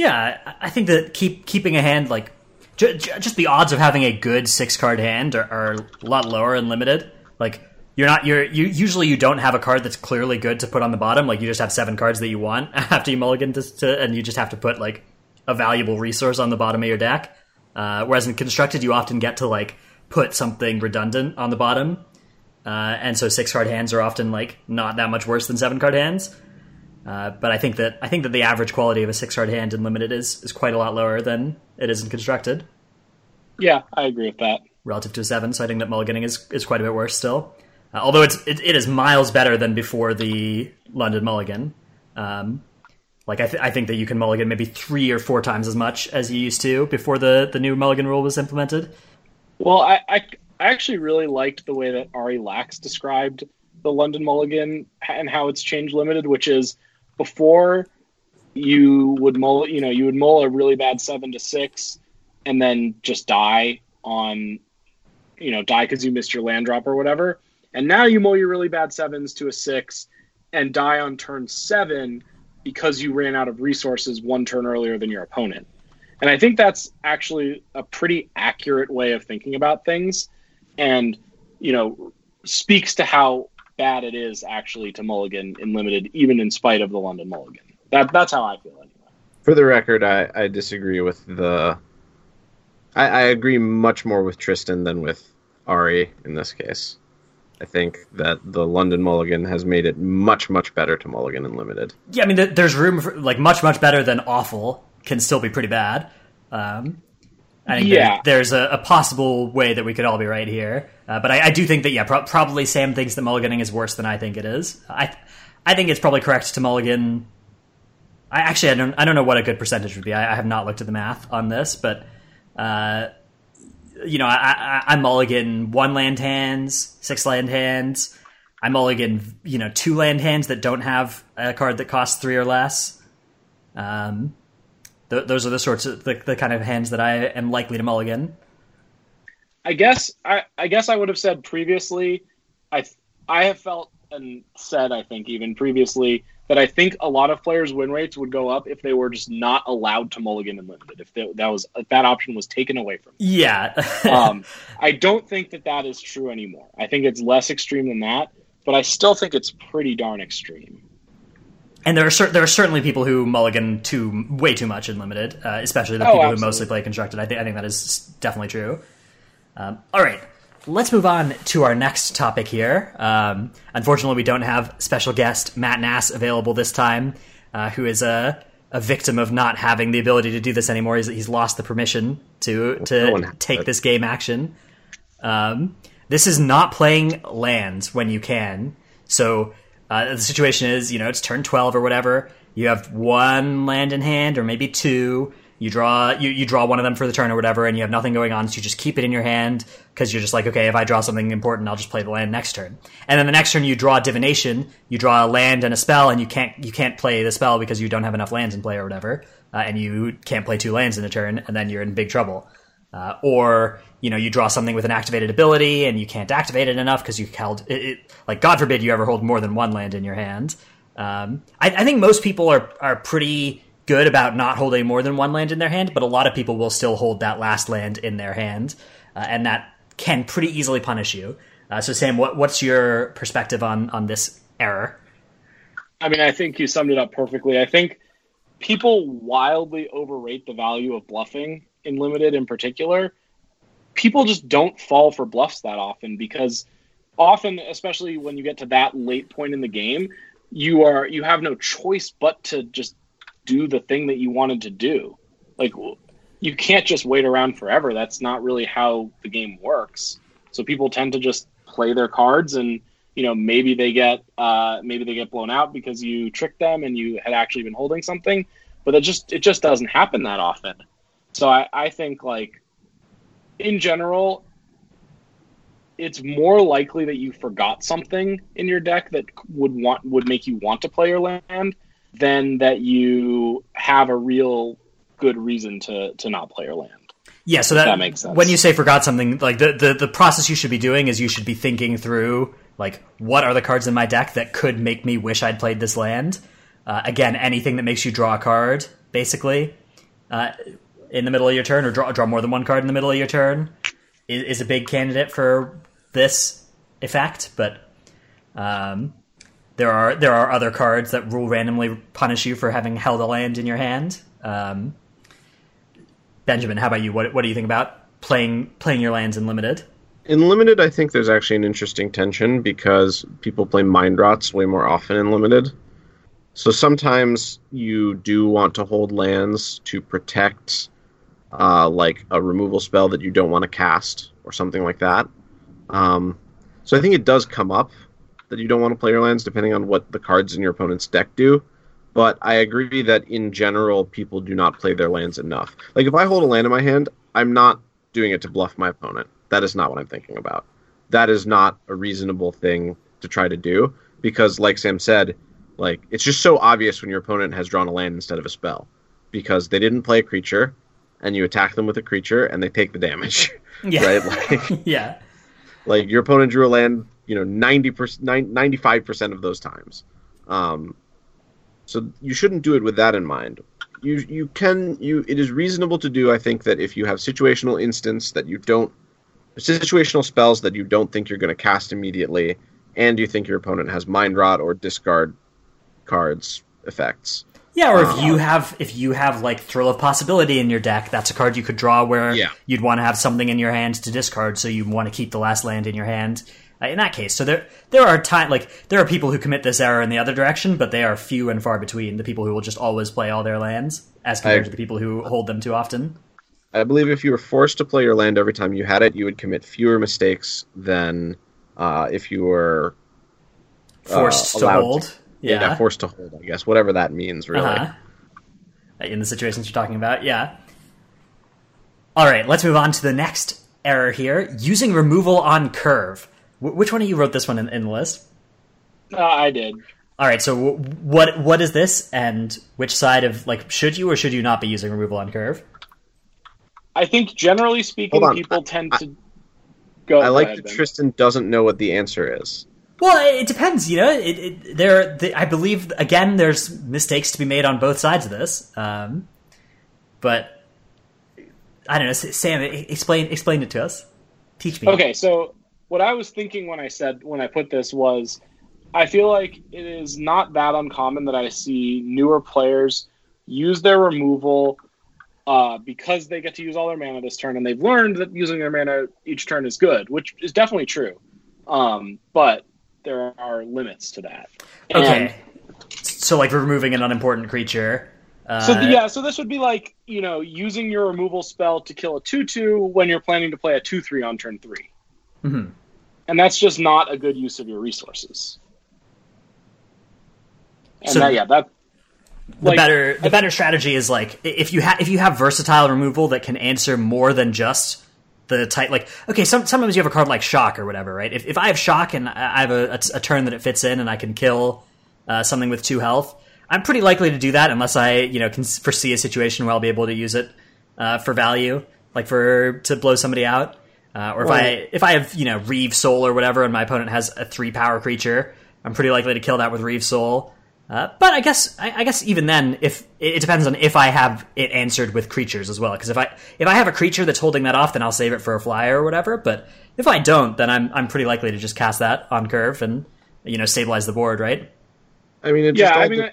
Yeah, I think that keep keeping a hand like just the odds of having a good six card hand are, are, a lot lower and limited. Like you're not you're you usually you don't have a card that's clearly good to put on the bottom. Like you just have seven cards that you want after you mulligan to, to and you just have to put like a valuable resource on the bottom of your deck. Uh, whereas in constructed, you often get to like put something redundant on the bottom, uh, and so six card hands are often like not that much worse than seven card hands. Uh, but I think that I think that the average quality of a six card hand in limited is is quite a lot lower than it is in constructed. Yeah, I agree with that. Relative to a seven, so I think that mulliganing is is quite a bit worse still. Uh, although it's it, it is miles better than before the London Mulligan. Um, like I, th- I think that you can mulligan maybe three or four times as much as you used to before the, the new mulligan rule was implemented. Well, I, I, I actually really liked the way that Ari Lax described the London Mulligan and how it's change limited, which is before you would mull, you know, you would mull a really bad seven to six, and then just die on, you know, die because you missed your land drop or whatever. And now you mull your really bad sevens to a six, and die on turn seven because you ran out of resources one turn earlier than your opponent. And I think that's actually a pretty accurate way of thinking about things and, you know, speaks to how bad it is actually to mulligan in limited, even in spite of the London mulligan. That, that's how I feel anyway. For the record, I, I disagree with the. I, I agree much more with Tristan than with Ari in this case. I think that the London Mulligan has made it much, much better to Mulligan and Limited. Yeah, I mean, there's room for like much, much better than awful can still be pretty bad. Um, I think Yeah. there- there's a, a possible way that we could all be right here, uh, but I, I do think that yeah, pro- probably Sam thinks that mulliganing is worse than I think it is. I, I think it's probably correct to mulligan. I actually I don't I don't know what a good percentage would be. I, I have not looked at the math on this, but uh, you know, I, I, I mulligan one land hands, six land hands. I mulligan, you know, two land hands that don't have a card that costs three or less. Um, th- those are the sorts of the, the kind of hands that I am likely to mulligan. I guess I, I guess I would have said previously. I I have felt and said I think even previously that I think a lot of players' win rates would go up if they were just not allowed to mulligan and limited. If they, that was if that option was taken away from them. Yeah, um, I don't think that that is true anymore. I think it's less extreme than that, but I still think it's pretty darn extreme. And there are cer- there are certainly people who mulligan too way too much in limited, uh, especially the Oh, people who mostly play constructed. I think I think that is definitely true. Um, all right, let's move on to our next topic here. Um, unfortunately, we don't have special guest Matt Nass available this time, uh, who is a a victim of not having the ability to do this anymore. He's, he's lost the permission to to no take this game action. Um, this is not playing lands when you can. So uh, the situation is, you know, it's turn twelve or whatever. You have one land in hand, or maybe two. You draw you, you draw one of them for the turn or whatever, and you have nothing going on, so you just keep it in your hand because you're just like, okay, if I draw something important, I'll just play the land next turn. And then the next turn, you draw divination. You draw a land and a spell, and you can't you can't play the spell because you don't have enough lands in play or whatever, uh, and you can't play two lands in a turn, and then you're in big trouble. Uh, or you know you draw something with an activated ability and you can't activate it enough because you held it, it, like God forbid you ever hold more than one land in your hand. Um, I, I think most people are are pretty good about not holding more than one land in their hand, but a lot of people will still hold that last land in their hand, uh, and that can pretty easily punish you. Uh, so Sam, what, what's your perspective on on this error? I mean, I think you summed it up perfectly. I think people wildly overrate the value of bluffing in limited in particular. People just don't fall for bluffs that often because often, especially when you get to that late point in the game, you are you have no choice but to just do the thing that you wanted to do. Like you can't just wait around forever. That's not really how the game works. So people tend to just play their cards and you know maybe they get uh, maybe they get blown out because you tricked them and you had actually been holding something but it just it just doesn't happen that often so i, I think like in general it's more likely that you forgot something in your deck that would want would make you want to play your land than that you have a real good reason to to not play your land Yeah, so that, that makes sense. when you say forgot something, like the, the the process you should be doing is you should be thinking through like what are the cards in my deck that could make me wish I'd played this land. Uh, again, anything that makes you draw a card, basically, uh, in the middle of your turn, or draw draw more than one card in the middle of your turn, is, is a big candidate for this effect. But um, there are there are other cards that will randomly punish you for having held a land in your hand. Um, Benjamin, how about you? What what do you think about playing playing your lands in limited? In limited, I think there's actually an interesting tension because people play mind rots way more often in limited. So sometimes you do want to hold lands to protect, uh, like a removal spell that you don't want to cast or something like that. Um, So I think it does come up that you don't want to play your lands depending on what the cards in your opponent's deck do. But I agree that in general, people do not play their lands enough. Like if I hold a land in my hand, I'm not doing it to bluff my opponent. That is not what I'm thinking about. That is not a reasonable thing to try to do because, like Sam said, like it's just so obvious when your opponent has drawn a land instead of a spell because they didn't play a creature, and you attack them with a creature and they take the damage. Yeah. right? Like, yeah. like your opponent drew a land, you know, 90 percent, 95 percent of those times. Um, so you shouldn't do it with that in mind. You you can you it is reasonable to do. I think that if you have situational instance that you don't situational spells that you don't think you're going to cast immediately, and you think your opponent has mind rot or discard cards effects. Yeah, or if Uh, you have if you have like thrill of possibility in your deck, that's a card you could draw where Yeah. you'd want to have something in your hand to discard, so you want to keep the last land in your hand. Uh, in that case, so there there are time like there are people who commit this error in the other direction, but they are few and far between. The people who will just always play all their lands, as compared I- to the people who hold them too often. I believe if you were forced to play your land every time you had it, you would commit fewer mistakes than uh, if you were Forced to hold. Yeah. Yeah. forced to hold. I guess whatever that means, really. Uh-huh. In the situations you're talking about, yeah. All right, let's move on to the next error here: using removal on curve. Wh- which one of you wrote this one in, in the list? Uh, I did. All right, so w- what what is this, and which side of like should you or should you not be using removal on curve? I think generally speaking, Hold on. people tend I- to go. I like ahead, that Ben. Tristan doesn't know what the answer is. Well, it, depends. You know, it, it, there. The, I believe again, there's mistakes to be made on both sides of this. Um, but I don't know, Sam. Explain explain it to us. Teach me. Okay, so what I was thinking when I said when I put this was, I feel like it is not that uncommon that I see newer players use their removal uh, because they get to use all their mana this turn, and they've learned that using their mana each turn is good, which is definitely true. Um, but there are limits to that. And Okay. So like removing an unimportant creature. Uh, So yeah, so this would be like you know using your removal spell to kill a two-two when you're planning to play a two-three on turn 3 Mhm. and that's just not a good use of your resources. And So- that, yeah, that the like, better the better strategy is like if you have if you have versatile removal that can answer more than just the type like okay some, sometimes you have a card like shock or whatever right? If, if i have shock and i have a, a, a turn that it fits in and i can kill uh, something with two health i'm pretty likely to do that unless i you know can foresee a situation where i'll be able to use it uh, for value like for to blow somebody out. Uh, or if i if i have you know reave soul or whatever and my opponent has a three power creature i'm pretty likely to kill that with reave soul uh, but I guess I, I guess even then, if it, it depends on if I have it answered with creatures as well. Because if I if I have a creature that's holding that off, then I'll save it for a flyer or whatever. But if I don't, then I'm I'm pretty likely to just cast that on curve and you know stabilize the board, right? I mean, it yeah, just I mean, de-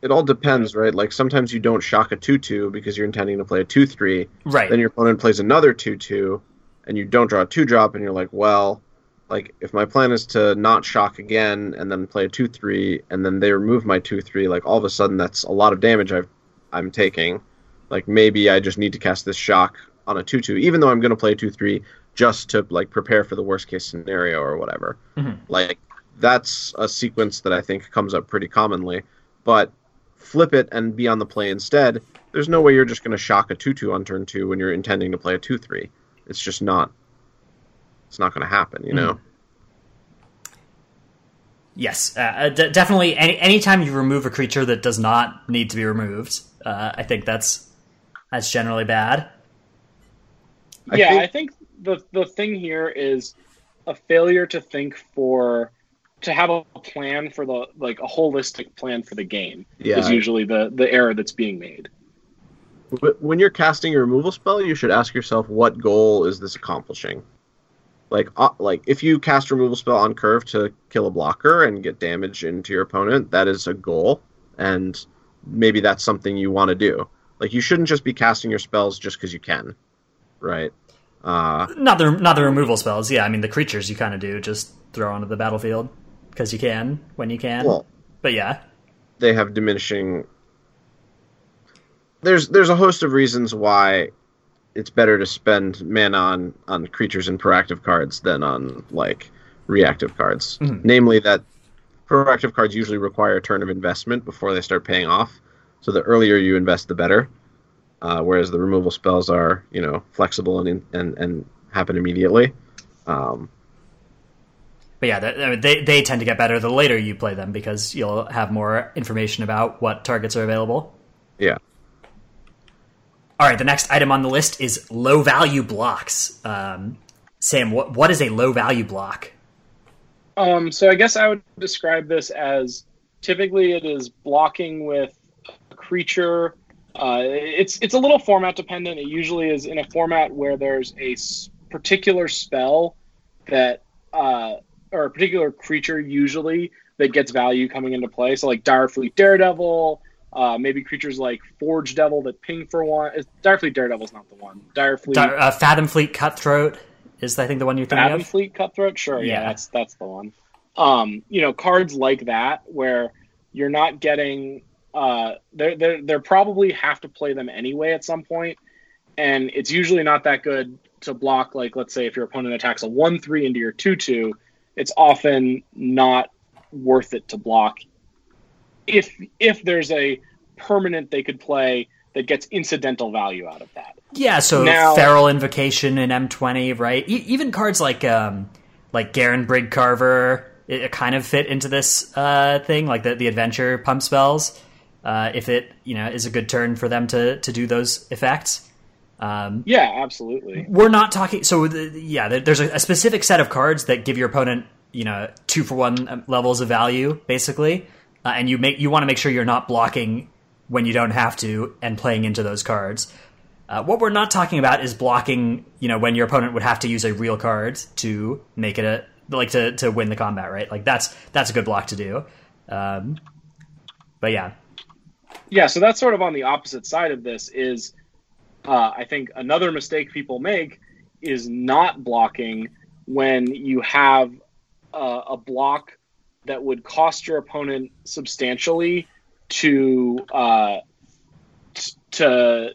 it all depends, right? Like sometimes you don't shock a two-two because you're intending to play a two-three. Right. Then your opponent plays another two-two, and you don't draw a two-drop, and you're like, well, like if my plan is to not shock again and then play a two-three, and then they remove my two-three, like all of a sudden that's a lot of damage I've I'm taking. Like maybe I just need to cast this shock on a two-two, even though I'm going to play a two-three just to like prepare for the worst case scenario or whatever. Mhm. Like that's a sequence that I think comes up pretty commonly. But flip it and be on the play instead. There's no way you're just going to shock a two-two on turn two when you're intending to play a two-three. It's just not. It's not going to happen, you know. Yes, uh, uh, d- definitely. Any anytime you remove a creature that does not need to be removed, uh, I think that's that's generally bad. I yeah, think- I think the the thing here is a failure to think for to have a plan for the like a holistic plan for the game Yeah. is usually the the error that's being made. When you're casting a removal spell, you should ask yourself, what goal is this accomplishing? Like, uh, like if you cast a removal spell on curve to kill a blocker and get damage into your opponent, that is a goal, and maybe that's something you want to do. Like, you shouldn't just be casting your spells just because you can, right? Uh, Not the not the removal spells. Yeah, I mean the creatures you kind of do just throw onto the battlefield because you can when you can. well, but yeah, they have diminishing. There's there's a host of reasons why it's better to spend mana on on creatures and proactive cards than on like reactive cards. Namely, that proactive cards usually require a turn of investment before they start paying off. So the earlier you invest, the better. Uh, whereas the removal spells are, you know, flexible and and, and happen immediately. Um, But yeah, they, they they tend to get better the later you play them because you'll have more information about what targets are available. yeah. All right, the next item on the list is low value blocks. Um, Sam, what what is a low value block? Um, so I guess I would describe this as typically it is blocking with a creature. Uh, it's it's a little format dependent. It usually is in a format where there's a particular spell that uh, or a particular creature usually that gets value coming into play. So like Direfleet Daredevil, uh, maybe creatures like Forge Devil that ping for one. Direfleet Daredevil's not the one. Direfleet Di- uh, Fathom Fleet Cutthroat is I think the one you're thinking of. Fathom of. Fleet Cutthroat, sure, yeah. Yeah. that's that's the one. Um, you know, cards like that where you're not getting uh they're they're they're probably have to play them anyway at some point, and it's usually not that good to block like let's say if your opponent attacks a one three into your two two, it's often not worth it to block if if there's a permanent they could play that gets incidental value out of that. Yeah, so Now- Feral Invocation in M20, right? E- even cards like um, like Garenbrig Carver, it, it kind of fit into this uh, thing, like the the adventure pump spells. Uh, if it you know is a good turn for them to to do those effects. Um, Yeah, absolutely. we're not talking. So the, yeah, there's a, a specific set of cards that give your opponent you know two for one um, levels of value, basically, uh, and you make you want to make sure you're not blocking when you don't have to and playing into those cards. Uh, what we're not talking about is blocking, you know, when your opponent would have to use a real card to make it a like to, to win the combat, right? Like that's that's a good block to do. Um, but yeah, Yeah, so that's sort of on the opposite side of this is uh, I think another mistake people make is not blocking when you have uh, a block that would cost your opponent substantially to uh, t- to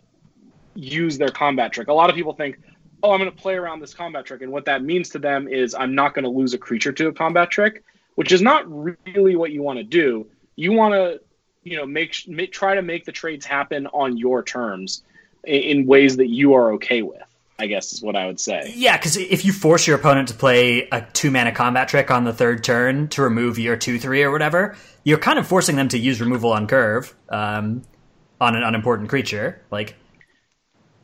use their combat trick. A lot of people think, "Oh, I'm going to play around this combat trick," and what that means to them is I'm not going to lose a creature to a combat trick, which is not really what you want to do. You want to you know make, make try to make the trades happen on your terms in, in ways that you are okay with i guess is what i would say Yeah, because if you force your opponent to play a two mana combat trick on the third turn to remove your two three or whatever, you're kind of forcing them to use removal on curve um, on an unimportant creature. Like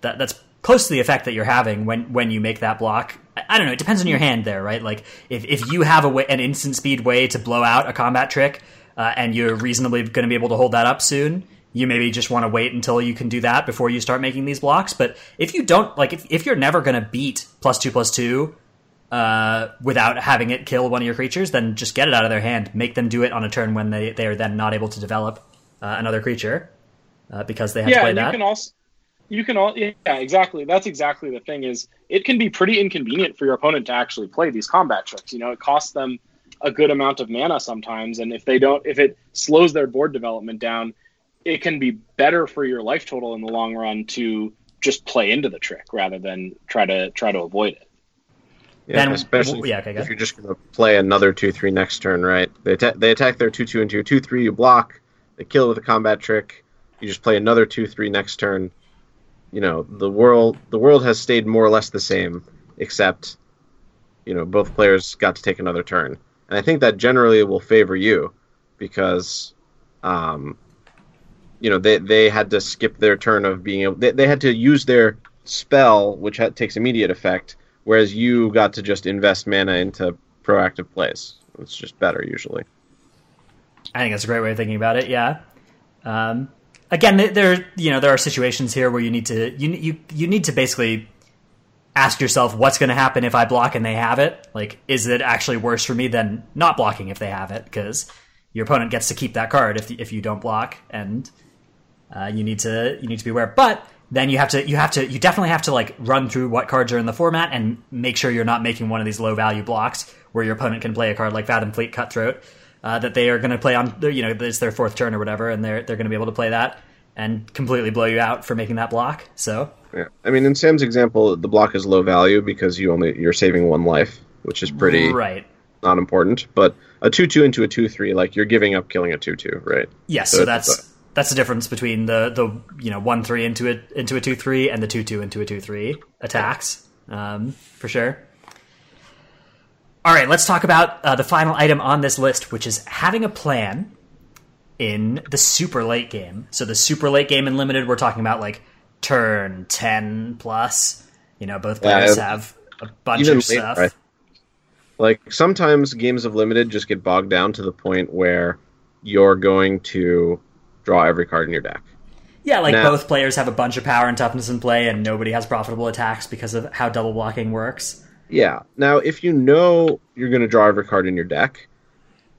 that, that's close to the effect that you're having when when you make that block. I, I don't know. It depends on your hand there, right? Like if if you have a way, an instant speed way to blow out a combat trick, uh, and you're reasonably going to be able to hold that up soon. You maybe just want to wait until you can do that before you start making these blocks. But if you don't, like, if, if you're never going to beat plus two plus two uh, without having it kill one of your creatures, then just get it out of their hand. Make them do it on a turn when they, they are then not able to develop uh, another creature uh, because they have to yeah play and you can also you can all yeah exactly that's exactly the thing is it can be pretty inconvenient for your opponent to actually play these combat tricks you know it costs them a good amount of mana sometimes and if they don't if it slows their board development down it can be better for your life total in the long run to just play into the trick rather than try to try to avoid it Yeah, Then- especially w- yeah, okay, if you're just going to play another two three next turn, right? They atta- they attack their two two into your two three. You block. They kill with a combat trick. You just play another two three next turn. You know the world the world has stayed more or less the same, except you know both players got to take another turn, and I think that generally will favor you because, um, you know they they had to skip their turn of being able they, they had to use their spell which ha- takes immediate effect whereas you got to just invest mana into proactive plays. It's just better usually. I think that's a great way of thinking about it. Yeah. Um, again, there you know there are situations here where you need to you you you need to basically ask yourself what's going to happen if I block and they have it. Like, is it actually worse for me than not blocking if they have it? Because your opponent gets to keep that card if if you don't block, and uh, you need to you need to be aware. But then you have to you have to you definitely have to like run through what cards are in the format and make sure you're not making one of these low value blocks where your opponent can play a card like Fathom Fleet Cutthroat uh, that they are going to play on you know it's their fourth turn or whatever and they're they're going to be able to play that and completely blow you out for making that block. So Yeah. I mean, in Sam's example, the block is low value because you only you're saving one life, which is pretty right. not important. But a two two into a two three, like you're giving up killing a two two, right? Yes, so, so that's that's the difference between the the you know one three into a into a two three and the two two into a two three attacks, um, for sure. All right, let's talk about uh, the final item on this list, which is having a plan in the super late game. So the super late game in limited, we're talking about like turn ten plus. You know, both players yeah, have a bunch of stuff. Right? Like sometimes games of limited just get bogged down to the point where you're going to draw every card in your deck. Yeah, like now, both players have a bunch of power and toughness in play, and nobody has profitable attacks because of how double blocking works. Yeah. Now, if you know you're going to draw every card in your deck,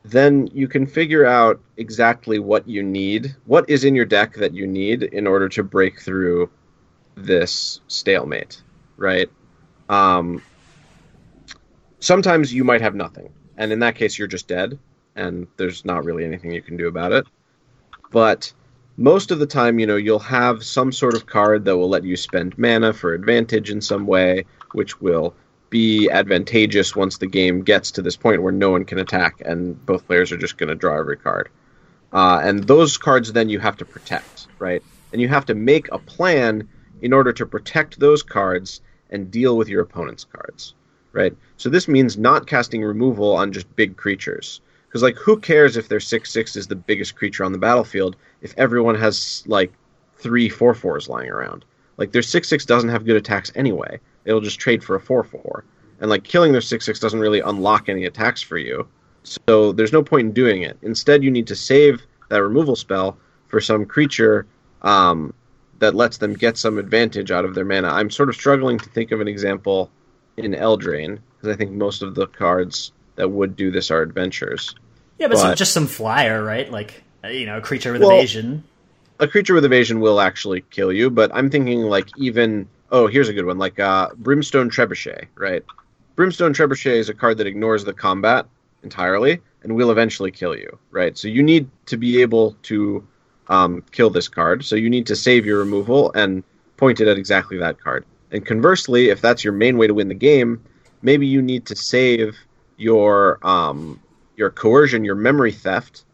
then you can figure out exactly what you need, what is in your deck that you need in order to break through this stalemate, right? Um, sometimes you might have nothing, and in that case, you're just dead, and there's not really anything you can do about it. But most of the time, you know, you'll have some sort of card that will let you spend mana for advantage in some way, which will be advantageous once the game gets to this point where no one can attack and both players are just going to draw every card. Uh, and those cards then you have to protect, right? And you have to make a plan in order to protect those cards and deal with your opponent's cards, right? So this means not casting removal on just big creatures. Because, like, who cares if their 6 6 is the biggest creature on the battlefield if everyone has, like, three 4 4s lying around? Like, their 6 6 doesn't have good attacks anyway. It'll just trade for a 4-4 and like killing their 6-6 doesn't really unlock any attacks for you. So there's no point in doing it. Instead you need to save that removal spell for some creature um, that lets them get some advantage out of their mana. I'm sort of struggling to think of an example in eldraine because i think most of the cards that would do this are adventures yeah but, but some, just some flyer right like uh, you know a creature with well, evasion a creature with evasion will actually kill you but i'm thinking like even Oh, here's a good one, like uh, Brimstone Trebuchet, right? Brimstone Trebuchet is a card that ignores the combat entirely and will eventually kill you, right? So you need to be able to um, kill this card. So you need to save your removal and point it at exactly that card. And conversely, if that's your main way to win the game, maybe you need to save your um, your coercion, your memory theft,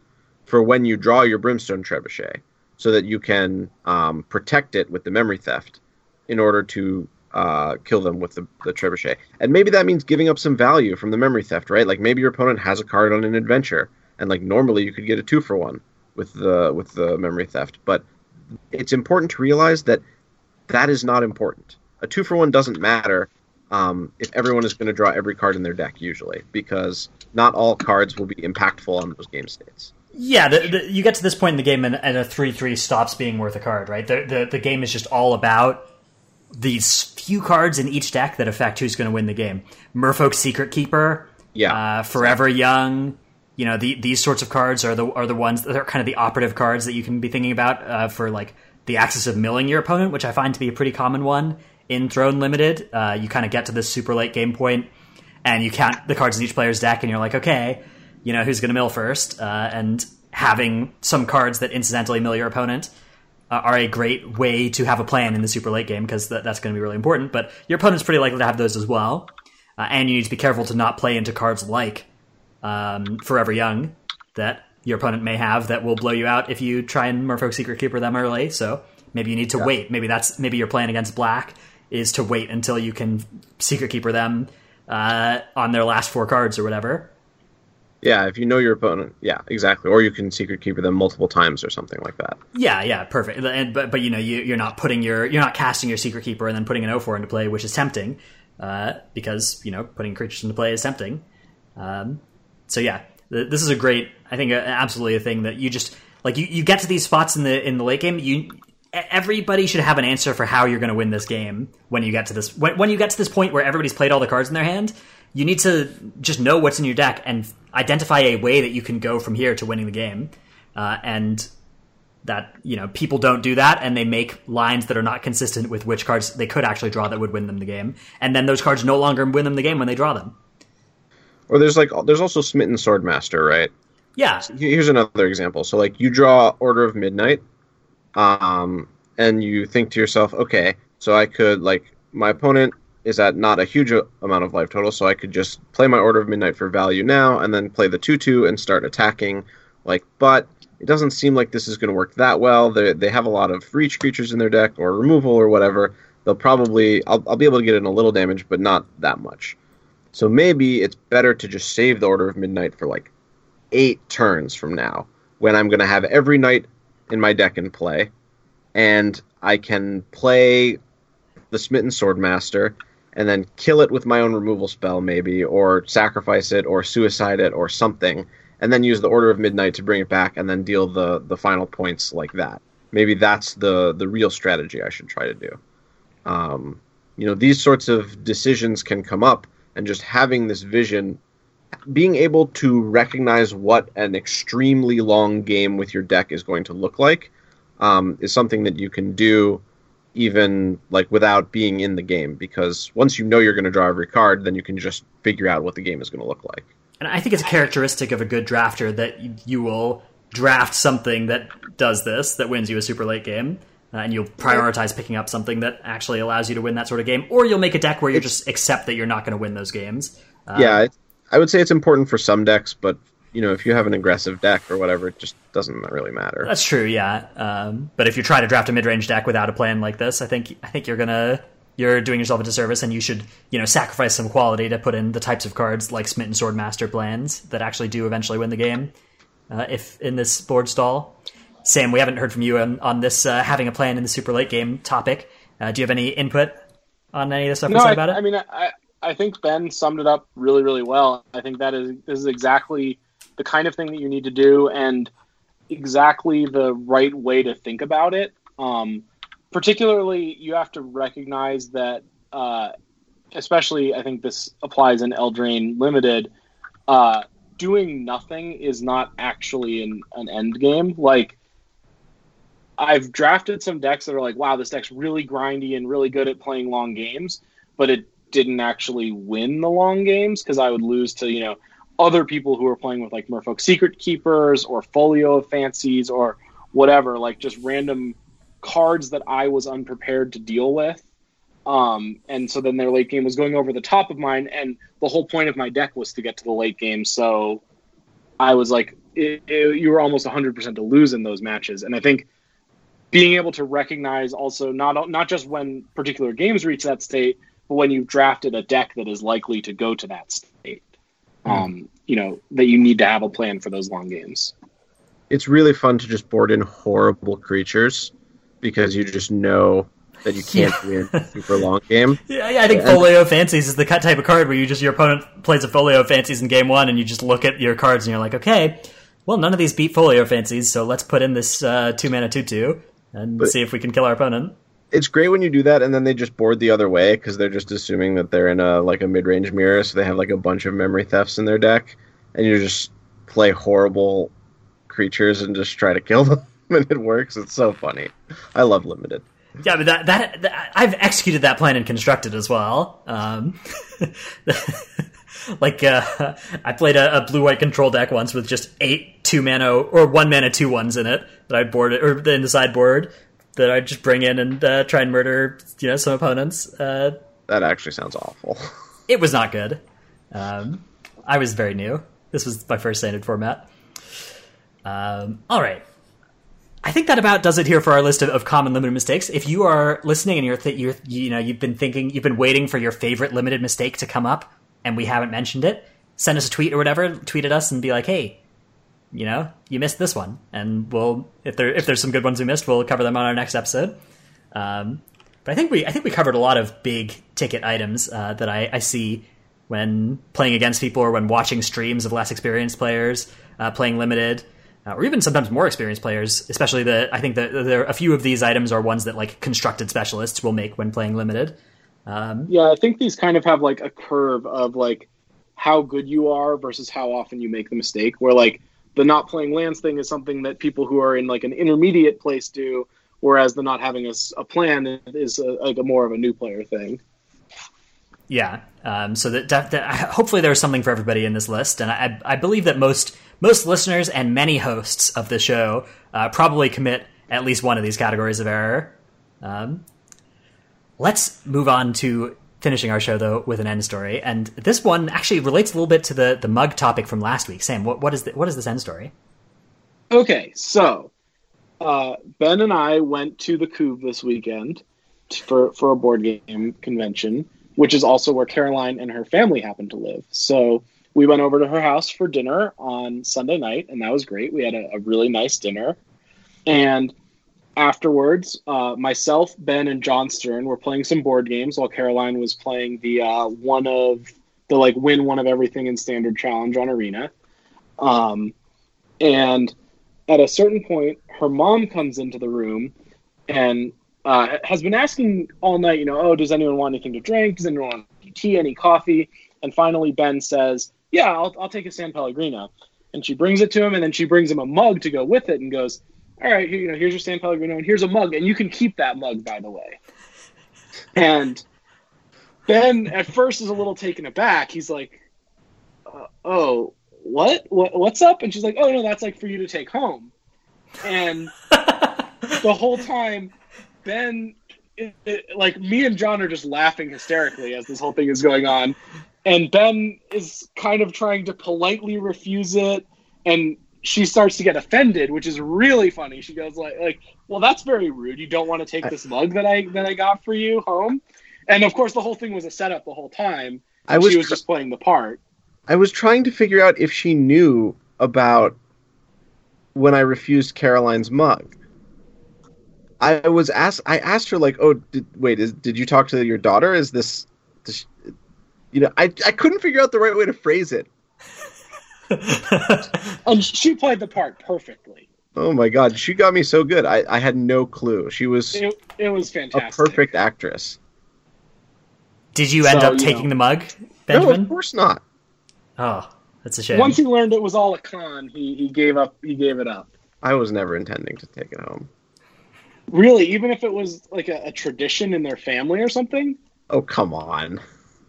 for when you draw your Brimstone Trebuchet, so that you can um, protect it with the memory theft in order to uh, kill them with the, the trebuchet. And maybe that means giving up some value from the memory theft, right? Like maybe your opponent has a card on an adventure, and like normally you could get a two for one with the with the memory theft. But it's important to realize that that is not important. A two for one doesn't matter um, if everyone is going to draw every card in their deck usually, because not all cards will be impactful on those game states. Yeah, the, the, you get to this point in the game, and, and a three-three stops being worth a card, right? The, the the game is just all about these few cards in each deck that affect who's going to win the game. Merfolk Secret Keeper, yeah, uh, Forever Young. You know, the, these sorts of cards are the are the ones that are kind of the operative cards that you can be thinking about uh, for like the axis of milling your opponent, which I find to be a pretty common one in Throne Limited. Uh, you kind of get to this super late game point, and you count the cards in each player's deck, and you're like, okay, you know who's going to mill first, uh, and having some cards that incidentally mill your opponent uh, are a great way to have a plan in the super late game because th- that's going to be really important. But your opponent's pretty likely to have those as well, uh, and you need to be careful to not play into cards like um, Forever Young that your opponent may have that will blow you out if you try and Merfolk Secret Keeper them early. So maybe you need to yeah. wait. Maybe that's maybe your plan against black is to wait until you can Secret Keeper them uh, on their last four cards or whatever. Yeah, if you know your opponent, yeah, exactly. Or you can secret keeper them multiple times or something like that. Yeah, yeah, perfect. And, but but you know you, are not putting your you're not casting your secret keeper and then putting an 04 into play, which is tempting, uh, because you know putting creatures into play is tempting. Um, so yeah, th- this is a great, I think, uh, absolutely a thing that you just like you, you get to these spots in the in the late game. You everybody should have an answer for how you're going to win this game when you get to this when, when you get to this point where everybody's played all the cards in their hand you need to just know what's in your deck and identify a way that you can go from here to winning the game. Uh, and that you know people don't do that and they make lines that are not consistent with which cards they could actually draw that would win them the game. And then those cards no longer win them the game when they draw them. Or there's like there's also smitten swordmaster right? Yeah. Here's another example. So like you draw order of midnight um and you think to yourself okay so i could like my opponent is at not a huge amount of life total, so I could just play my Order of Midnight for value now, and then play the two two and start attacking. Like, but it doesn't seem like this is going to work that well. They they have a lot of reach creatures in their deck or removal or whatever. They'll probably I'll I'll be able to get in a little damage, but not that much. So maybe it's better to just save the Order of Midnight for like eight turns from now, when I'm going to have every knight in my deck and play, and I can play the Smitten Swordmaster and then kill it with my own removal spell, maybe, or sacrifice it, or suicide it, or something, and then use the Order of Midnight to bring it back, and then deal the the final points like that. Maybe that's the the real strategy I should try to do. Um, you know, these sorts of decisions can come up, and just having this vision, being able to recognize what an extremely long game with your deck is going to look like, um, is something that you can do even like without being in the game. Because once you know you're going to draw every card then you can just figure out what the game is going to look like. And I think it's a characteristic of a good drafter that you will draft something that does this, that wins you a super late game, uh, and you'll prioritize picking up something that actually allows you to win that sort of game, or you'll make a deck where you just accept that you're not going to win those games. Uh, yeah i would say it's important for some decks but you know if you have an aggressive deck or whatever it just doesn't really matter That's true, yeah. Um, but if you try to draft a mid-range deck without a plan like this, I think I think you're gonna you're doing yourself a disservice, and you should you know sacrifice some quality to put in the types of cards like Smitten Swordmaster plans that actually do eventually win the game. Uh, if in this board stall, Sam, we haven't heard from you on, on this uh, having a plan in the super late game topic. Uh, do you have any input on any of the stuff we No, said I, about it? I mean, I, I think Ben summed it up really, really well. I think that is this is exactly the kind of thing that you need to do, and exactly the right way to think about it. Um, particularly, you have to recognize that, uh, especially, I think this applies in Eldraine Limited. Uh, doing nothing is not actually an, an end game. Like, I've drafted some decks that are like, wow, this deck's really grindy and really good at playing long games, but it didn't actually win the long games because I would lose to, you know, other people who were playing with like Merfolk Secret Keepers or Folio of Fancies or whatever, like just random cards that I was unprepared to deal with. Um, and so then their late game was going over the top of mine, and the whole point of my deck was to get to the late game. So I was like, it, it, you were almost 100% to lose in those matches. And I think being able to recognize also not not just when particular games reach that state, but when you've drafted a deck that is likely to go to that state. Um, you know that you need to have a plan for those long games. it's really fun to just board in horrible creatures because you just know that you can't win a super long game Yeah, yeah, I think Folio Fancies is the cut- type of card where you just your opponent plays a Folio Fancies in game one, and you just look at your cards and you're like, okay, well, none of these beat Folio Fancies, so let's put in this uh, two mana two two and But- see if we can kill our opponent. It's great when you do that and then they just board the other way because they're just assuming that they're in a like a mid-range mirror so they have like a bunch of memory thefts in their deck and you just play horrible creatures and just try to kill them and it works. It's so funny. I love limited. Yeah, but that, that, that I've executed that plan and constructed as well. Um, like uh, I played a, a blue white control deck once with just eight two mana or one mana two ones in it that I'd board or in the sideboard that I'd just bring in and uh, try and murder you know some opponents. Uh, that actually sounds awful it was not good. Um, I was very new. This was my first standard format. Um, all right. I think that about does it here for our list of, of common limited mistakes. If you are listening and you're, th- you're you know you've been thinking you've been waiting for your favorite limited mistake to come up and we haven't mentioned it, send us a tweet or whatever. Tweet at us and be like, hey, you know, you missed this one, and we'll if there if there's some good ones we missed, we'll cover them on our next episode. Um, but I think we I think we covered a lot of big ticket items uh, that I, I see when playing against people or when watching streams of less experienced players uh, playing limited, uh, or even sometimes more experienced players. Especially the I think that there a few of these items are ones that like constructed specialists will make when playing limited. Um, Yeah, I think these kind of have like a curve of like how good you are versus how often you make the mistake. Where like the not playing lands thing is something that people who are in like an intermediate place do, whereas the not having a, a plan is a, like a more of a new player thing. Yeah. Um, so that, that, that hopefully there's something for everybody in this list, and I, I believe that most most listeners and many hosts of the show uh, probably commit at least one of these categories of error. Um, let's move on to finishing our show though with an end story, and this one actually relates a little bit to the the mug topic from last week. Sam, what what is the, what is this end story? Okay, so uh, Ben and I went to the Couve this weekend for for a board game convention, which is also where Caroline and her family happen to live. So we went over to her house for dinner on Sunday night, and that was great. We had a, a really nice dinner, and afterwards, uh, myself, Ben, and John Stern were playing some board games while Caroline was playing the uh, one of the like win one of everything in standard challenge on Arena. Um, and at a certain point, her mom comes into the room and uh, has been asking all night, you know, oh, does anyone want anything to drink? Does anyone want tea, any coffee? And finally, Ben says, yeah, I'll, I'll take a San Pellegrino. And she brings it to him, and then she brings him a mug to go with it and goes, all right, here, you know, here's your San Pellegrino, and here's a mug, and you can keep that mug, by the way. And Ben, at first, is a little taken aback. He's like, uh, oh, what? what? What's up? And she's like, oh, no, that's like for you to take home. And the whole time, Ben, it, it, like me and John are just laughing hysterically as this whole thing is going on. And Ben is kind of trying to politely refuse it. And she starts to get offended, which is really funny. She goes like, like, well, that's very rude. You don't want to take this mug that I that I got for you home. And of course, the whole thing was a setup the whole time. I was she was just playing the part. I was trying to figure out if she knew about when I refused Caroline's mug. I was asked. I asked her like, "Oh, did, wait, is did you talk to your daughter? Is this, she, you know?" I I couldn't figure out the right way to phrase it. And she played the part perfectly. Oh my god, she got me so good. I I had no clue. She was It, it was a perfect actress. Did you end So, up you taking know. the mug, Benjamin? No, of course not. oh, that's a shame. Once he learned it was all a con, he, he gave up. He gave it up. I was never intending to take it home. Really, even if it was like a, a tradition in their family or something. Oh come on.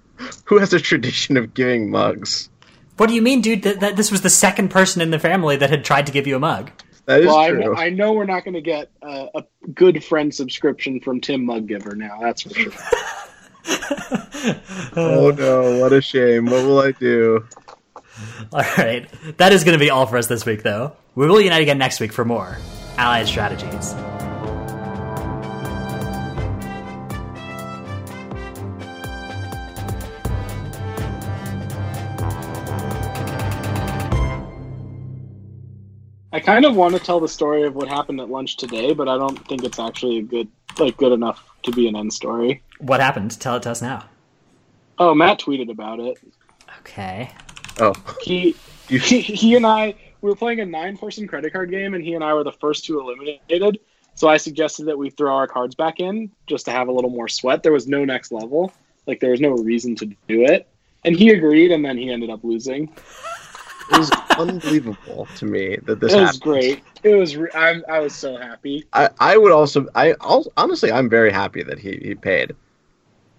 Who has a tradition of giving mugs? What do you mean, dude? That, that this was the second person in the family that had tried to give you a mug. That is well, I true. know, I know we're not going to get uh, a good friend subscription from Tim Muggiver now. That's for sure. Oh no, what a shame. What will I do? All right, that is going to be all for us this week, though. We will unite again next week for more Allied Strategies. I kind of want to tell the story of what happened at lunch today, but I don't think it's actually a good, like, good enough to be an end story. What happened? Tell it to us now. Oh, Matt tweeted about it. Okay. Oh, He, he, he and I we were playing a nine-person credit card game, and he and I were the first two eliminated. So I suggested that we throw our cards back in just to have a little more sweat. There was no next level, like there was no reason to do it, and he agreed, and then he ended up losing. It was unbelievable to me that this It was happened. great. It was. Re- I'm, I was so happy. I, I would also I I'll, honestly I'm very happy that he, he paid.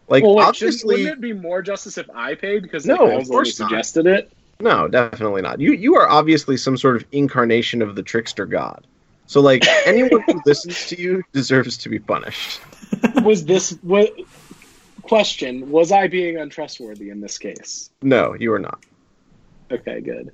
Like well, wait, obviously, wouldn't it be more justice if I paid because No, like, I of was the one course not. suggested it? no, definitely not. You you are obviously some sort of incarnation of the trickster god. So like anyone who listens to you deserves to be punished. Was this what? Question: Was I being untrustworthy in this case? No, you are not. Okay, good.